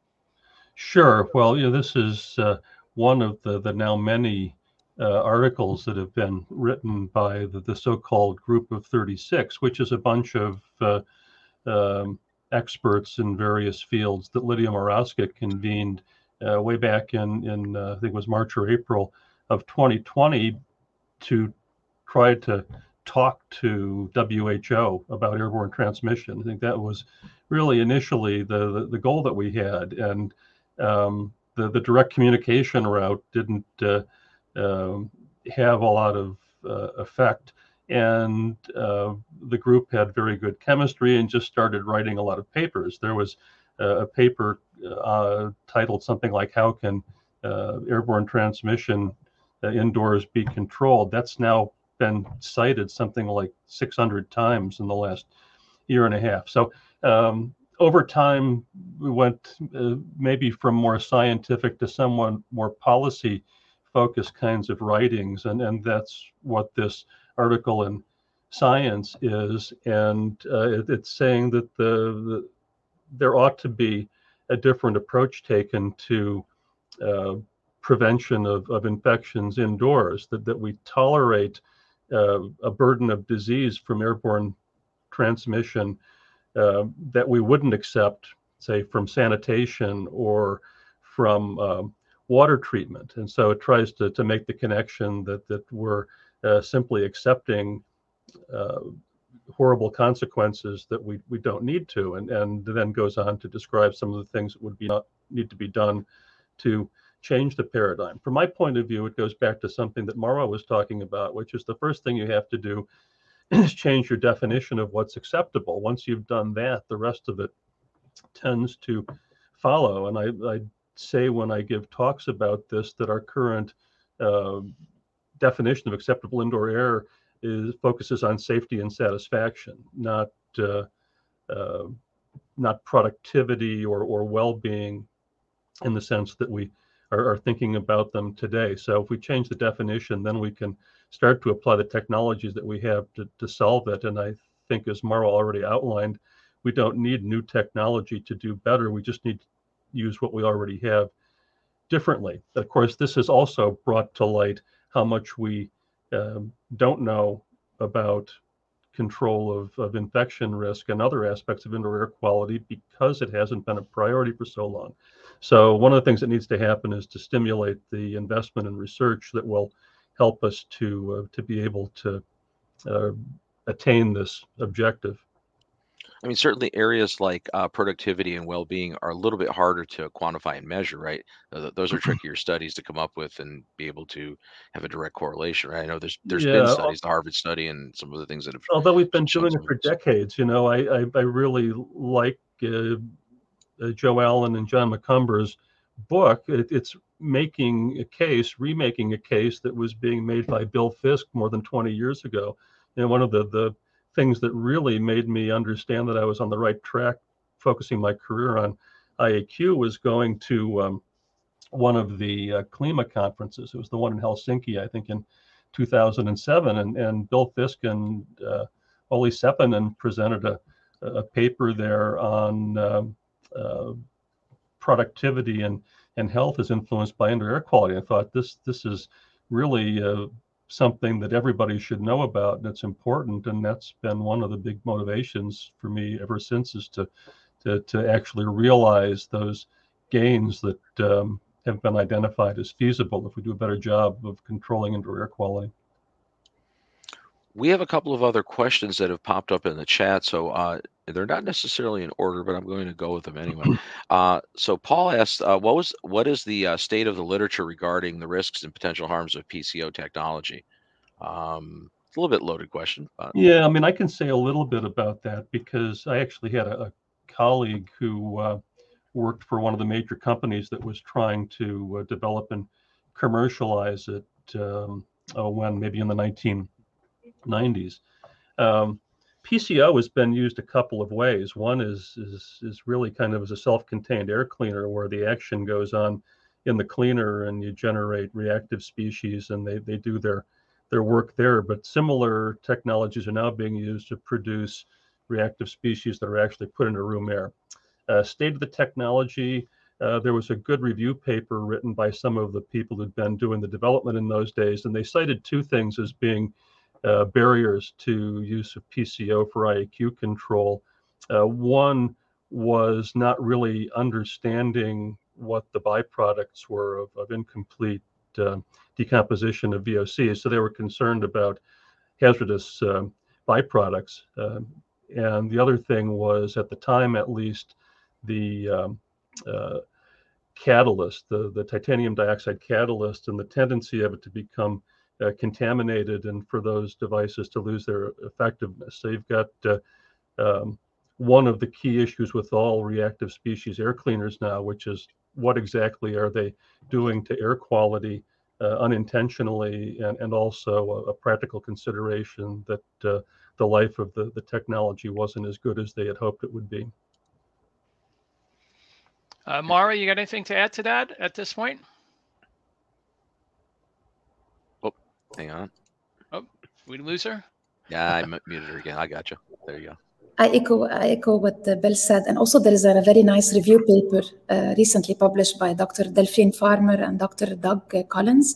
Speaker 3: Sure. Well, you know, this is uh, one of the the now many uh, articles that have been written by the, the, so-called Group of 36, which is a bunch of uh, um, experts in various fields that Lidia Morawska convened uh, way back in in uh, I think it was March or April of 2020 to try to talk to WHO about airborne transmission. I think that was really initially the the, the goal that we had, and um, the the direct communication route didn't uh, have a lot of uh, effect. And uh, the group had very good chemistry and just started writing a lot of papers. There was a paper uh, titled something like "How Can Airborne Transmission Indoors Be Controlled?" That's now been cited something like 600 times in the last year and a half. So um, over time, we went uh, maybe from more scientific to somewhat more policy focused kinds of writings, and and that's what this article in Science is, and uh, it, it's saying that the, the there ought to be a different approach taken to uh, prevention of, of infections indoors, that, that we tolerate uh, a burden of disease from airborne transmission uh, that we wouldn't accept, say, from sanitation or from um, water treatment. And so it tries to, to make the connection that, that we're uh, simply accepting uh, horrible consequences that we, we don't need to, and, and then goes on to describe some of the things that would be not need to be done to change the paradigm. From my point of view, it goes back to something that Marwa was talking about, which is the first thing you have to do [clears throat] is change your definition of what's acceptable. Once you've done that, the rest of it tends to follow. And I, I say when I give talks about this that our current uh, definition of acceptable indoor air is focuses on safety and satisfaction, not uh, uh, not productivity or or well-being, in the sense that we are, are, thinking about them today. So if we change the definition, then we can start to apply the technologies that we have to, to solve it. And I think, as Marwa already outlined, we don't need new technology to do better. We just need use what we already have differently. Of course, this has also brought to light how much we um, don't know about control of, of infection risk and other aspects of indoor air quality because it hasn't been a priority for so long. So one of the things that needs to happen is to stimulate the investment and research that will help us to uh, to be able to uh, attain this objective.
Speaker 1: I mean, certainly areas like uh, productivity and well-being are a little bit harder to quantify and measure, right? those are trickier studies to come up with and be able to have a direct correlation, right? I know there's there's been studies, the Harvard study, and some of the things that have.
Speaker 3: although we've been doing it for decades, you know, I I, I really like uh, uh, Joe Allen and John Macomber's book. It, it's making a case, remaking a case that was being made by Bill Fisk more than 20 years ago. And one of the the things that really made me understand that I was on the right track, focusing my career on IAQ, was going to um, one of the uh, CLIMA conferences. It was the one in Helsinki, I think, in 2007. And, and Bill Fisk and uh, Olli Seppänen presented a, a paper there on um, uh, productivity and, and health is influenced by indoor air quality. I thought this this is really uh, something that everybody should know about and it's important and that's been one of the big motivations for me ever since is to to, to actually realize those gains that um, have been identified as feasible if we do a better job of controlling indoor air quality
Speaker 1: we have a couple of other questions that have popped up in the chat so uh, they're not necessarily in order but i'm going to go with them anyway. Uh, so paul asked uh, what was what is the uh, state of the literature regarding the risks and potential harms of pco technology? Um, it's a little bit loaded question
Speaker 3: but... yeah i mean i can say a little bit about that because i actually had a, a colleague who uh, worked for one of the major companies that was trying to uh, develop and commercialize it um, when maybe in the 1990s um, PCO has been used a couple of ways. One is is is really kind of as a self-contained air cleaner where the action goes on in the cleaner and you generate reactive species and they, they do their their work there. But similar technologies are now being used to produce reactive species that are actually put into room air. Uh, state of the technology, uh, there was a good review paper written by some of the people who'd been doing the development in those days, and they cited two things as being uh, barriers to use of PCO for IAQ control. Uh, one was not really understanding what the byproducts were of, of incomplete uh, decomposition of VOCs. So they were concerned about hazardous uh, byproducts. Um, and the other thing was, at the time at least, the um, uh, catalyst, the, the titanium dioxide catalyst, and the tendency of it to become uh, contaminated and for those devices to lose their effectiveness. So you've got uh, um, one of the key issues with all reactive species air cleaners now, which is what exactly are they doing to air quality uh, unintentionally, and, and also a, a practical consideration that uh, the life of the, the technology wasn't as good as they had hoped it would be.
Speaker 2: Uh, Marwa, you got anything to add to that at this point?
Speaker 1: Oh, hang on.
Speaker 2: Oh, we lose her?
Speaker 1: Yeah, I muted her again. I got you. There you go.
Speaker 4: I echo, I echo what Bill said. And also, there is a very nice review paper uh, recently published by Dr. Delphine Farmer and Dr. Doug Collins.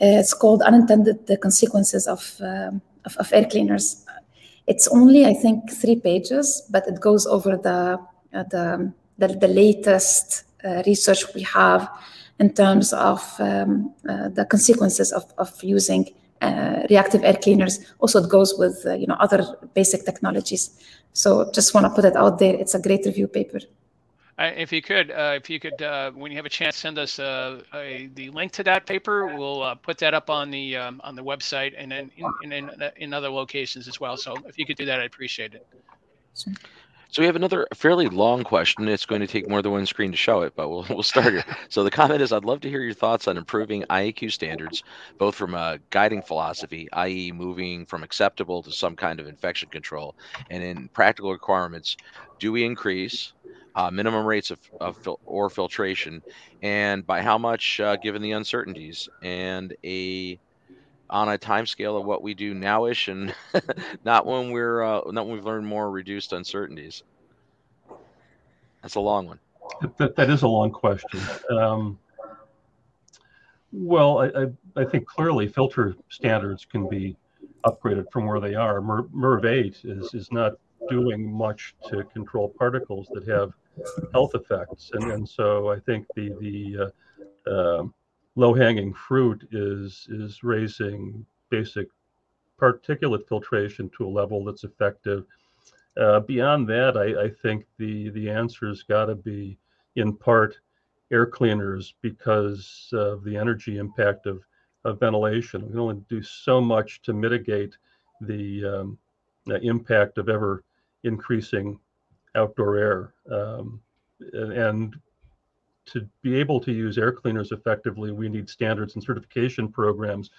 Speaker 4: Uh, it's called Unintended Consequences of, um, of, of, Air Cleaners. It's only, I think, three pages, but it goes over the, uh, the, the, the, latest uh, research we have in terms of um, uh, the consequences of, of using uh, reactive air cleaners. Also, it goes with uh, you know other basic technologies. So, just want to put it out there. It's a great review paper.
Speaker 2: Uh, if you could, uh, if you could, uh, when you have a chance, send us uh, a, the link to that paper. We'll put that up on the um, on the website and then in, in, in, other locations as well. So, if you could do that, I'd appreciate it.
Speaker 1: Sure. So we have another fairly long question. It's going to take more than one screen to show it, but we'll, we'll start here. [laughs] So the comment is, I'd love to hear your thoughts on improving IAQ standards, both from a guiding philosophy, i.e. moving from acceptable to some kind of infection control, and in practical requirements, do we increase uh, minimum rates of, of fil- or filtration, and by how much uh, given the uncertainties, and a on a time scale of what we do nowish and [laughs] not when we're uh, not when we've learned more reduced uncertainties. That's a long one.
Speaker 3: That, that is a long question. Um, well, I, I, I, think clearly filter standards can be upgraded from where they are. MER, MERV 8 is, is not doing much to control particles that have health effects. And, and so I think the, the uh, uh, low hanging fruit is is raising basic particulate filtration to a level that's effective. Uh, beyond that, I, I, think the the answer's got to be in part air cleaners because of the energy impact of, of ventilation. We can only do so much to mitigate the, um, the impact of ever increasing outdoor air. Um, and to be able to use air cleaners effectively, we need standards and certification programs.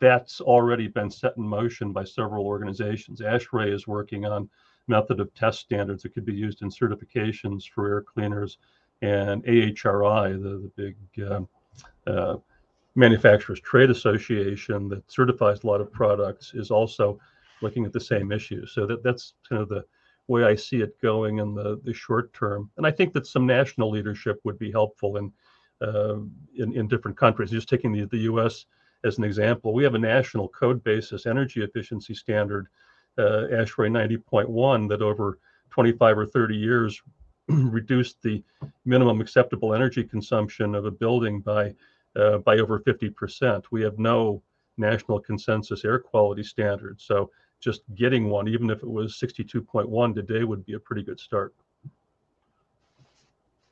Speaker 3: That's already been set in motion by several organizations. ASHRAE is working on method of test standards that could be used in certifications for air cleaners, and AHRI, the, the big uh, uh, manufacturers trade association that certifies a lot of products, is also looking at the same issue. So that that's kind of the way I see it going in the, the short term. And I think that some national leadership would be helpful in uh, in, in different countries. Just taking the, the U.S. as an example, we have a national code basis energy efficiency standard, uh, ASHRAE 90.1, that over 25 or 30 years [clears throat] reduced the minimum acceptable energy consumption of a building by uh, by over 50%. We have no national consensus air quality standard. So just getting one, even if it was 62.1 today, would be a pretty good start.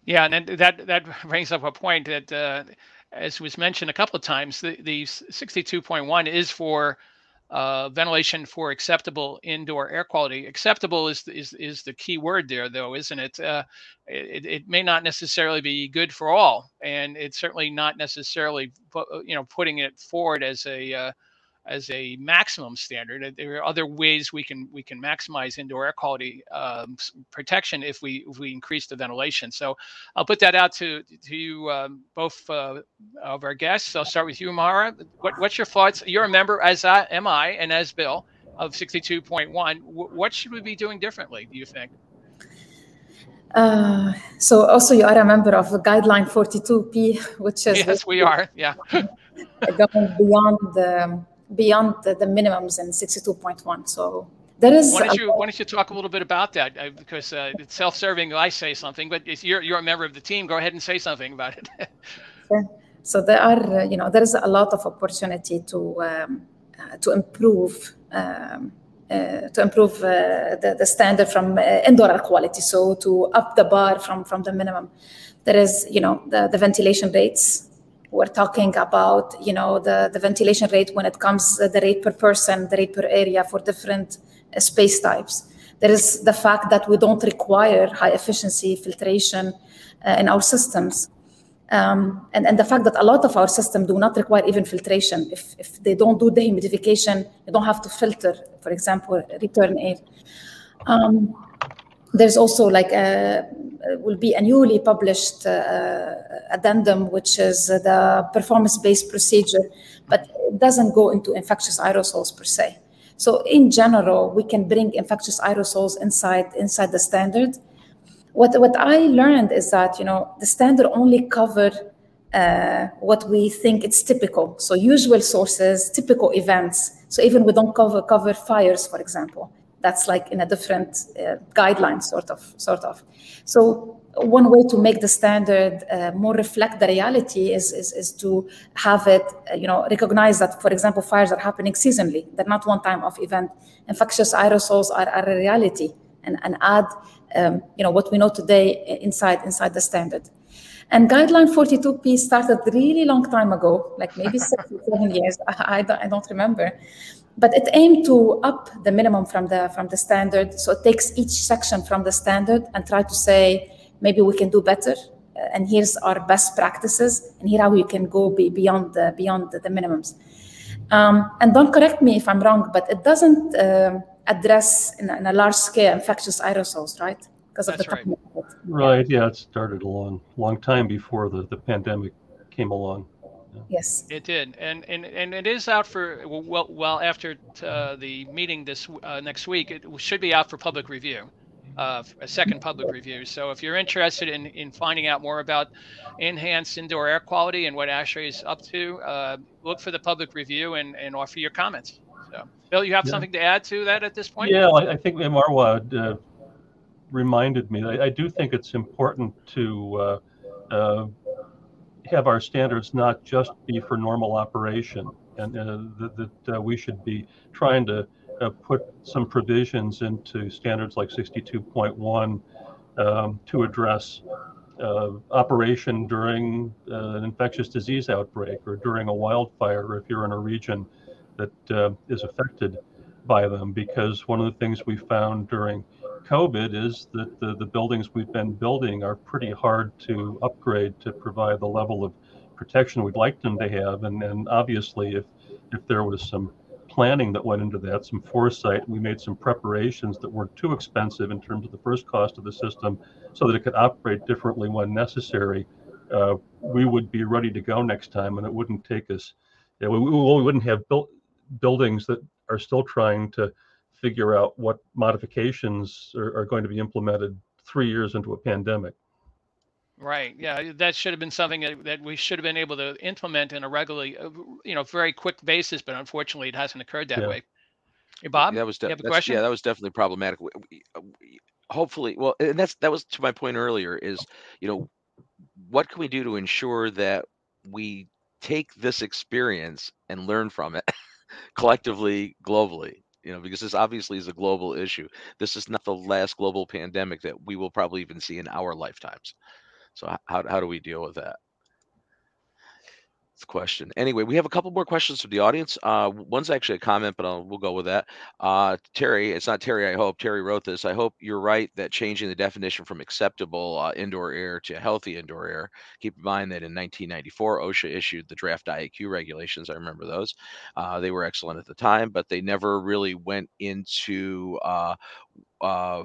Speaker 2: Yeah, and that that brings up a point that, uh, as was mentioned a couple of times, the, the 62.1 is for uh, ventilation for acceptable indoor air quality. Acceptable is is is the key word there, though, isn't it? Uh, it, it may not necessarily be good for all, and it's certainly not necessarily you know putting it forward as a uh, as a maximum standard. There are other ways we can we can maximize indoor air quality um, protection if we if we increase the ventilation. So I'll put that out to to you um, both uh, of our guests. I'll start with you, Marwa. What, what's your thoughts? You're a member, as I, am I, and as Bill of 62.1. what should we be doing differently? Do you think?
Speaker 4: Uh, so also you are a member of the guideline 42p which is
Speaker 2: yes we are yeah [laughs]
Speaker 4: going beyond the beyond the, the minimums in 62.1. So there is.
Speaker 2: Why don't you Why don't you talk a little bit about that? I, because uh, it's self-serving. I say something, but you're you're a member of the team, go ahead and say something about it. [laughs]
Speaker 4: So there are, uh, you know, there is a lot of opportunity to um, uh, to improve. Um, uh, to improve uh, the, the standard from uh, indoor air quality, so to up the bar from, from the minimum. There is, you know, the, the ventilation rates. We're talking about, you know, the, the ventilation rate when it comes the rate per person, the rate per area for different space types. There is the fact that we don't require high efficiency filtration in our systems. Um, and, and the fact that a lot of our systems do not require even filtration. If, if they don't do dehumidification, you don't have to filter, for example, return air. Um, there's also like a, will be a newly published uh, addendum, which is the performance-based procedure, but it doesn't go into infectious aerosols per se. So in general, we can bring infectious aerosols inside inside the standard, what what I learned is that you know the standard only cover uh, what we think it's typical. So usual sources, typical events. So even we don't cover cover fires, for example. That's like in a different uh, guideline, sort of, sort of. So one way to make the standard uh, more reflect the reality is, is, is to have it, uh, you know, recognize that, for example, fires are happening seasonally. They're not one time off event. Infectious aerosols are, are a reality and, and add um, you know what we know today inside inside the standard. And guideline 42P started really long time ago, like maybe six or seven years. [laughs] I, I don't remember, but it aimed to up the minimum from the from the standard. So it takes each section from the standard and try to say maybe we can do better. Uh, and here's our best practices, and here how we can go be beyond the beyond the, the minimums. Um, and don't correct me if I'm wrong, but it doesn't. Um, address in, in a large scale infectious aerosols, right?
Speaker 2: Because of That's the right.
Speaker 3: Right. Yeah, it started a long, long time before the, the pandemic came along.
Speaker 4: Yeah. Yes,
Speaker 2: it did, and and and it is out for well, well after uh, the meeting this uh, next week. It should be out for public review, uh, a second public review. So if you're interested in in finding out more about enhanced indoor air quality and what ASHRAE is up to, uh, look for the public review and and offer your comments. So, Bill, you have yeah. something to add to that at this point?
Speaker 3: Yeah, I, I think Marwa uh, reminded me. I, I, do think it's important to uh, uh, have our standards not just be for normal operation, and uh, that, that uh, we should be trying to uh, put some provisions into standards like 62.1 um, to address uh, operation during uh, an infectious disease outbreak or during a wildfire if you're in a region that uh, is affected by them. Because one of the things we found during COVID is that the, the buildings we've been building are pretty hard to upgrade to provide the level of protection we'd like them to have. And, and obviously, if, if there was some planning that went into that, some foresight, we made some preparations that weren't too expensive in terms of the first cost of the system so that it could operate differently when necessary. Uh, we would be ready to go next time and it wouldn't take us, yeah, we, we wouldn't have built buildings that are still trying to figure out what modifications are, are going to be implemented three years into a pandemic.
Speaker 2: Right. Yeah, that should have been something that, that we should have been able to implement in a regularly, uh, you know, very quick basis. But unfortunately, it hasn't occurred that yeah. way. Hey, Bob, that was de- you have a question?
Speaker 1: Yeah, that was definitely problematic. We, we, uh, we, hopefully, well, and that's that was to my point earlier. Is you know, what can we do to ensure that we take this experience and learn from it [laughs] collectively globally you know because this obviously is a global issue. This is not the last global pandemic that we will probably even see in our lifetimes. So how, how do we deal with that question. Anyway, we have a couple more questions from the audience. Uh, one's actually a comment, but I'll, we'll go with that. Uh, Terry, it's not Terry. I hope Terry wrote this. I hope you're right that changing the definition from acceptable uh, indoor air to healthy indoor air. Keep in mind that in 1994, OSHA issued the draft IAQ regulations. I remember those. Uh, they were excellent at the time, but they never really went into uh, uh,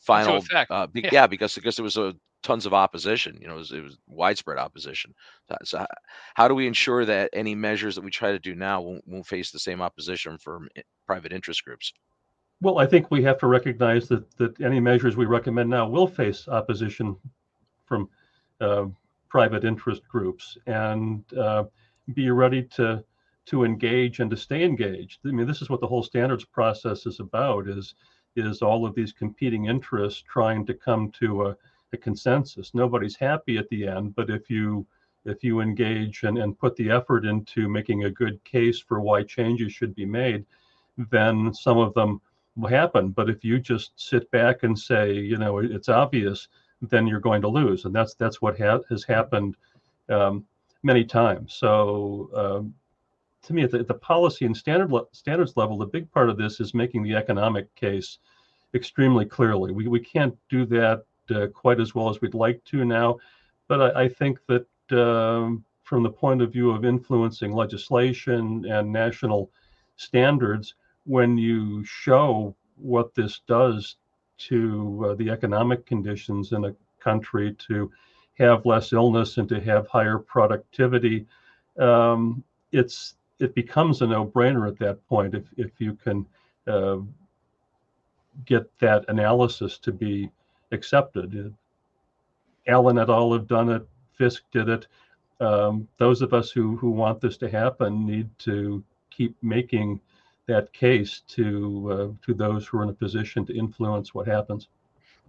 Speaker 1: final. Uh, be, yeah. yeah. because because it was a tons of opposition. You know, it was, it was widespread opposition. So, how do we ensure that any measures that we try to do now won't, won't face the same opposition from private interest groups?
Speaker 3: Well, I think we have to recognize that that any measures we recommend now will face opposition from uh, private interest groups, and uh, be ready to to engage and to stay engaged. I mean, this is what the whole standards process is about: is is all of these competing interests trying to come to a, a consensus. Nobody's happy at the end, but if you if you engage and, and put the effort into making a good case for why changes should be made, then some of them will happen. But if you just sit back and say, you know, it's obvious, then you're going to lose, and that's that's what ha- has happened um, many times. So. Um, to me, at the, at the policy and standard le- standards level, the big part of this is making the economic case extremely clearly. We, we can't do that quite as well as we'd like to now, but I, I think that um, from the point of view of influencing legislation and national standards, when you show what this does to uh, the economic conditions in a country to have less illness and to have higher productivity, um, it's it becomes a no-brainer at that point if if you can uh, get that analysis to be accepted. Allen et al. have done it. Fisk did it. Um, those of us who who want this to happen need to keep making that case to uh, to those who are in a position to influence what happens.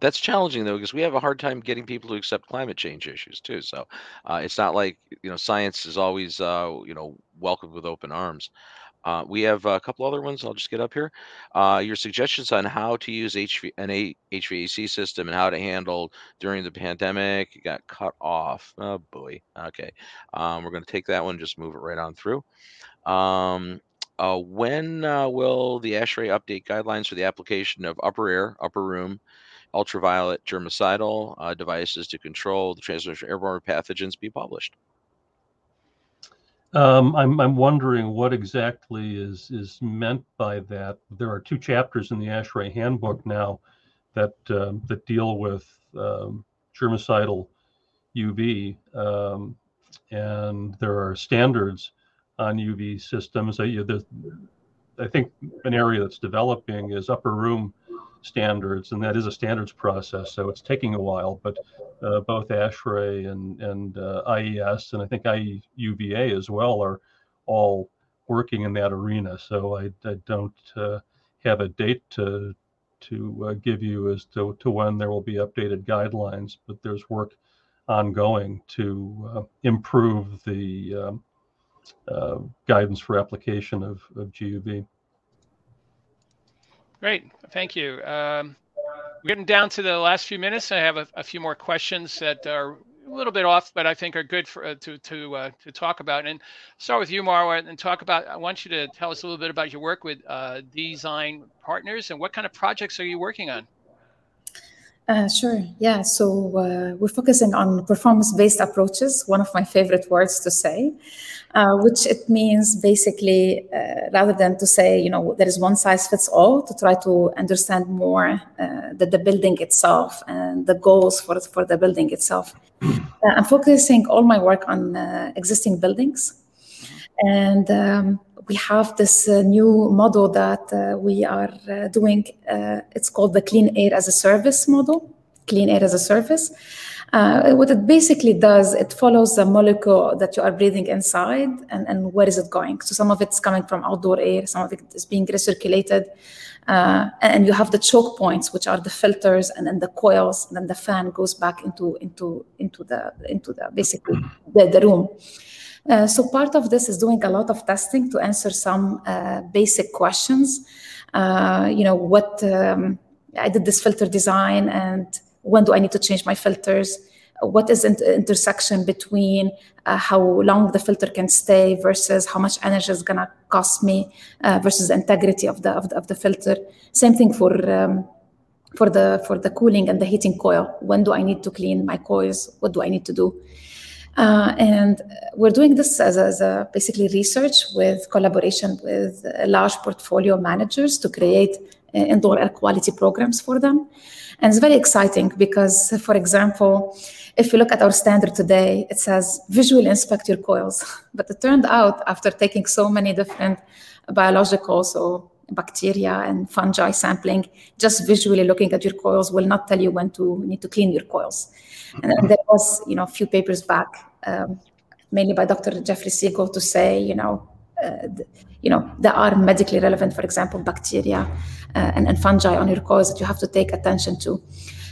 Speaker 1: That's challenging though, because we have a hard time getting people to accept climate change issues too. So uh, it's not like you know science is always uh, you know welcomed with open arms. Uh, we have a couple other ones. I'll just get up here. Uh, your suggestions on how to use HV, an a, HVAC system and how to handle during the pandemic got cut off. Oh boy. Okay. Um, we're going to take that one, just move it right on through. Um, uh, when uh, will the ASHRAE update guidelines for the application of upper air, upper room, ultraviolet germicidal uh, devices to control the transmission of airborne pathogens be published?
Speaker 3: Um, I'm I'm wondering what exactly is is meant by that. There are two chapters in the ASHRAE handbook now that um, that deal with um, germicidal UV, um, and there are standards on UV systems. I, I think an area that's developing is upper room standards, and that is a standards process, so it's taking a while. But uh, both ASHRAE and and uh, IES, and I think IUVA as well, are all working in that arena. So I, I don't uh, have a date to to uh, give you as to, to when there will be updated guidelines, but there's work ongoing to uh, improve the um, uh, guidance for application of, of GUV.
Speaker 2: Great, thank you. Um, we're getting down to the last few minutes. I have a, a, few more questions that are a little bit off, but I think are good for uh, to to uh, to talk about. And start with you, Marwa, and talk about. I want you to tell us a little bit about your work with uh, D ZINE Partners and what kind of projects are you working on.
Speaker 4: Uh, sure. Yeah. So uh, we're focusing on performance-based approaches. One of my favorite words to say, uh, which it means basically uh, rather than to say you know there is one size fits all, to try to understand more uh, the, the building itself and the goals for for the building itself. I'm focusing all my work on existing buildings, and um, we have this uh, new model that uh, we are uh, doing. Uh, it's called the Clean Air as a Service model, Clean Air as a Service. Uh, what it basically does, it follows the molecule that you are breathing inside and, and where is it going. So some of it's coming from outdoor air, some of it is being recirculated. Uh, and you have the choke points, which are the filters, and then the coils, and then the fan goes back into into into the into the basically the, the room. Uh, so part of this is doing a lot of testing to answer some uh, basic questions. Uh, you know, what um, I did this filter design, and when do I need to change my filters? What is the intersection between uh, how long the filter can stay versus how much energy is gonna cost me uh, versus the integrity of the, of the, of the filter? Same thing for um, for the for the cooling and the heating coil. When do I need to clean my coils? What do I need to do? Uh, and we're doing this as as a, basically research with collaboration with large portfolio managers to create indoor air quality programs for them. And it's very exciting because, for example, if you look at our standard today, it says visually inspect your coils. [laughs] But it turned out after taking so many different biologicals or bacteria and fungi sampling, just visually looking at your coils will not tell you when to need to clean your coils. And, there was, you know, a few papers back, um, mainly by Dr. Jeffrey Siegel, to say, you know, uh, you know, that are medically relevant, for example, bacteria uh, and, and fungi on your coils that you have to take attention to.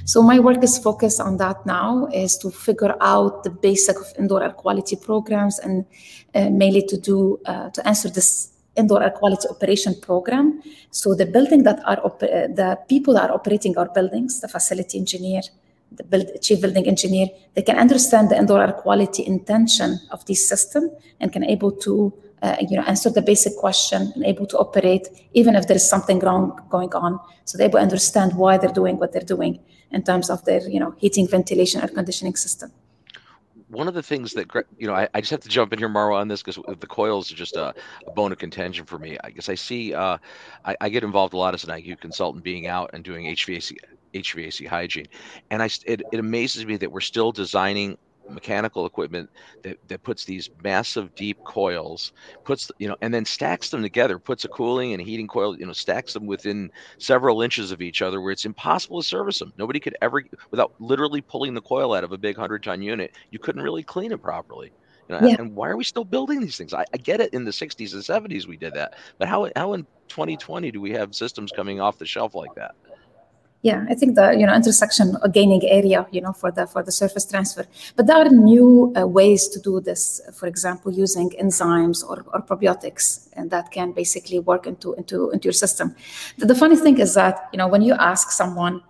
Speaker 4: So my work is focused on that now, is to figure out the basic of indoor air quality programs and uh, mainly to do uh, to answer this indoor air quality operation program. So the building that are uh, the people that are operating our buildings, the facility engineer, the build, chief building engineer, they can understand the indoor air quality intention of this system and can able to uh, you know answer the basic question and able to operate even if there is something wrong going on. So they will understand why they're doing what they're doing in terms of their you know heating, ventilation, air conditioning system
Speaker 1: one of the things that you know, I, I, just have to jump in here, Marwa, on this because the coils are just a, a, bone of contention for me. I guess I see, uh, I, I, get involved a lot as an IQ consultant, being out and doing HVAC HVAC hygiene, and I it, it amazes me that we're still designing mechanical equipment that, that puts these massive deep coils puts you know and then stacks them together puts a cooling and a heating coil you know stacks them within several inches of each other where it's impossible to service them nobody could ever without literally pulling the coil out of a big 100 ton unit you couldn't really clean it properly. You know, yeah. and why are we still building these things? I, I get it in the 60s and 70s we did that but how, how in 2020 do we have systems coming off the shelf like that
Speaker 4: yeah i think the you know intersection gaining area you know for the for the surface transfer. But there are new uh, ways to do this for example using enzymes or, or probiotics and that can basically work into into into your system. The, the funny thing is that you know when you ask someone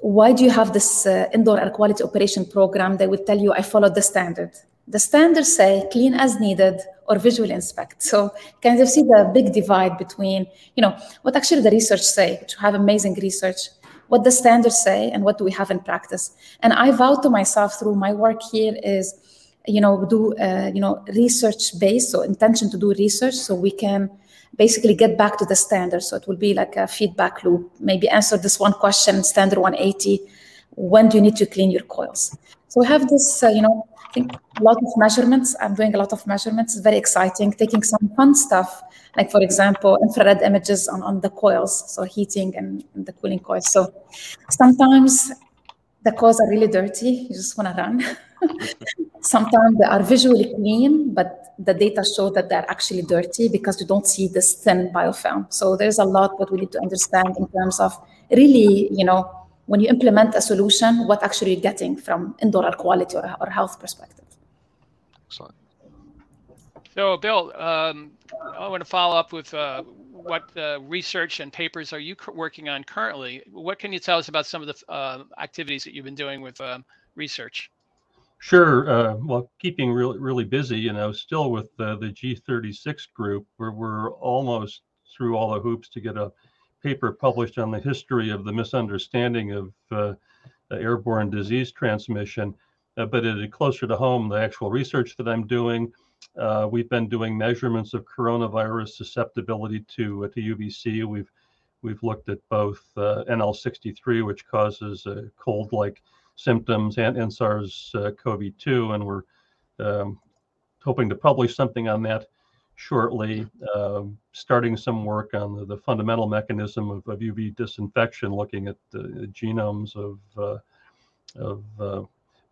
Speaker 4: why do you have this uh, indoor air quality operation program? they will tell you i followed the standard. The standards say clean as needed or visually inspect. So kind of see the big divide between, you know, what actually the research say, which have amazing research, what the standards say and what do we have in practice and i vow to myself through my work here is you know do uh, you know research based so intention to do research so we can basically get back to the standard so it will be like a feedback loop maybe answer this one question standard 180 when do you need to clean your coils so we have this uh, you know I think a lot of measurements. I'm doing a lot of measurements. It's very exciting. Taking some fun stuff, like for example, infrared images on, on the coils, so heating and, and the cooling coils. So sometimes the coils are really dirty. You just want to run. [laughs] sometimes they are visually clean, but the data show that they're actually dirty because you don't see this thin biofilm. So there's a lot what we need to understand in terms of really, you know, when you implement a solution, what actually you're getting from indoor air quality or, or health perspective.
Speaker 1: Excellent.
Speaker 2: So, Bill, um, I want to follow up with uh, what uh, research and papers are you working on currently? What can you tell us about some of the uh, activities that you've been doing with um, research?
Speaker 3: Sure. Uh, well, keeping really really busy. You know, still with the G36 group, where we're almost through all the hoops to get a paper published on the history of the misunderstanding of uh, airborne disease transmission. Uh, but it is closer to home, the actual research that I'm doing. Uh, we've been doing measurements of coronavirus susceptibility to uh, to UVC. We've we've looked at both uh, NL63, which causes cold-like symptoms, and, and SARS-CoV-2, and we're um, hoping to publish something on that shortly, uh, starting some work on the, the fundamental mechanism of, of, UV disinfection, looking at the genomes of, uh, of uh,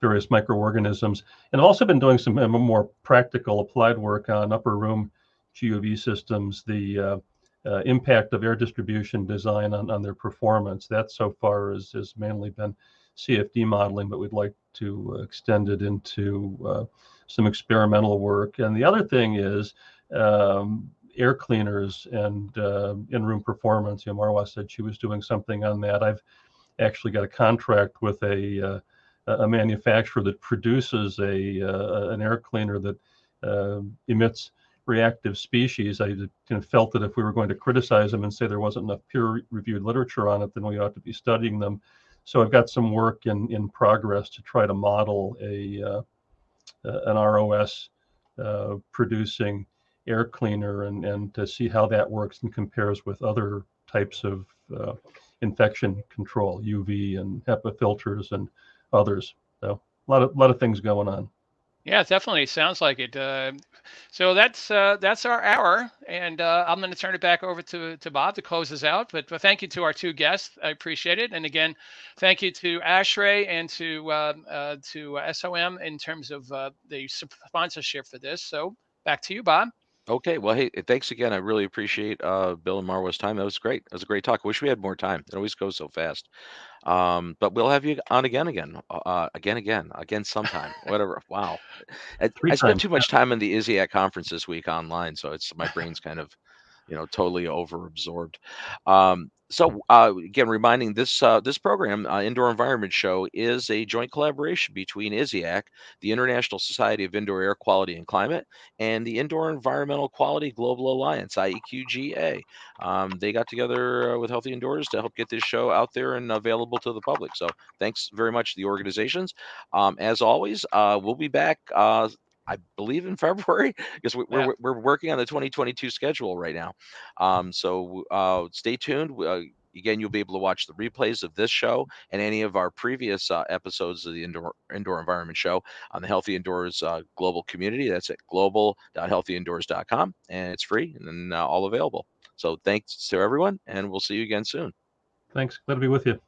Speaker 3: various microorganisms, and also been doing some more practical applied work on upper room GUV systems, the uh, uh, impact of air distribution design on, on their performance. That so far has, has mainly been CFD modeling, but we'd like to extend it into uh, some experimental work. And the other thing is um, air cleaners and uh, in-room performance. You know, Marwa said she was doing something on that. I've actually got a contract with a uh, a manufacturer that produces a uh, an air cleaner that uh, emits reactive species. I kind of felt that if we were going to criticize them and say there wasn't enough peer-reviewed literature on it, then we ought to be studying them. So I've got some work in in progress to try to model a uh, an ROS uh, producing air cleaner and, and to see how that works and compares with other types of uh, infection control, UV and HEPA filters and others. So a lot of lot of things going on.
Speaker 2: Yeah, definitely sounds like it. Uh, so that's uh, that's our hour, and uh, I'm going to turn it back over to to Bob to close us out. But, but thank you to our two guests, I appreciate it. And again, thank you to ASHRAE and to um, uh, to SOM in terms of uh, the sponsorship for this. So back to you, Bob.
Speaker 1: Okay. Well, hey, thanks again. I really appreciate uh, Bill and Marwa's time. That was great. That was a great talk. Wish we had more time. It always goes so fast. Um, but we'll have you on again, again, uh, uh again, again, again, sometime. Whatever. Wow. I, I spent too much time in the ISIAQ conference this week online, so it's my [laughs] brain's kind of you know totally over absorbed um, so uh, again reminding this uh, this program uh, indoor environment show is a joint collaboration between ISIAQ, the international society of indoor air quality and climate and the indoor environmental quality global alliance ieqga um, they got together uh, with healthy indoors to help get this show out there and available to the public. So thanks very much to the organizations. Um, as always uh, we'll be back uh, I believe in [laughs] February because we, are yeah. we're, we're working on the 2022 schedule right now. Um, so uh, stay tuned. Uh, again, you'll be able to watch the replays of this show and any of our previous uh, episodes of the Indoor Indoor Environment Show on the Healthy Indoors uh, global community. That's at global.healthyindoors.com, and it's free and uh, all available. So thanks to everyone, and we'll see you again soon.
Speaker 3: Thanks. Glad to be with you.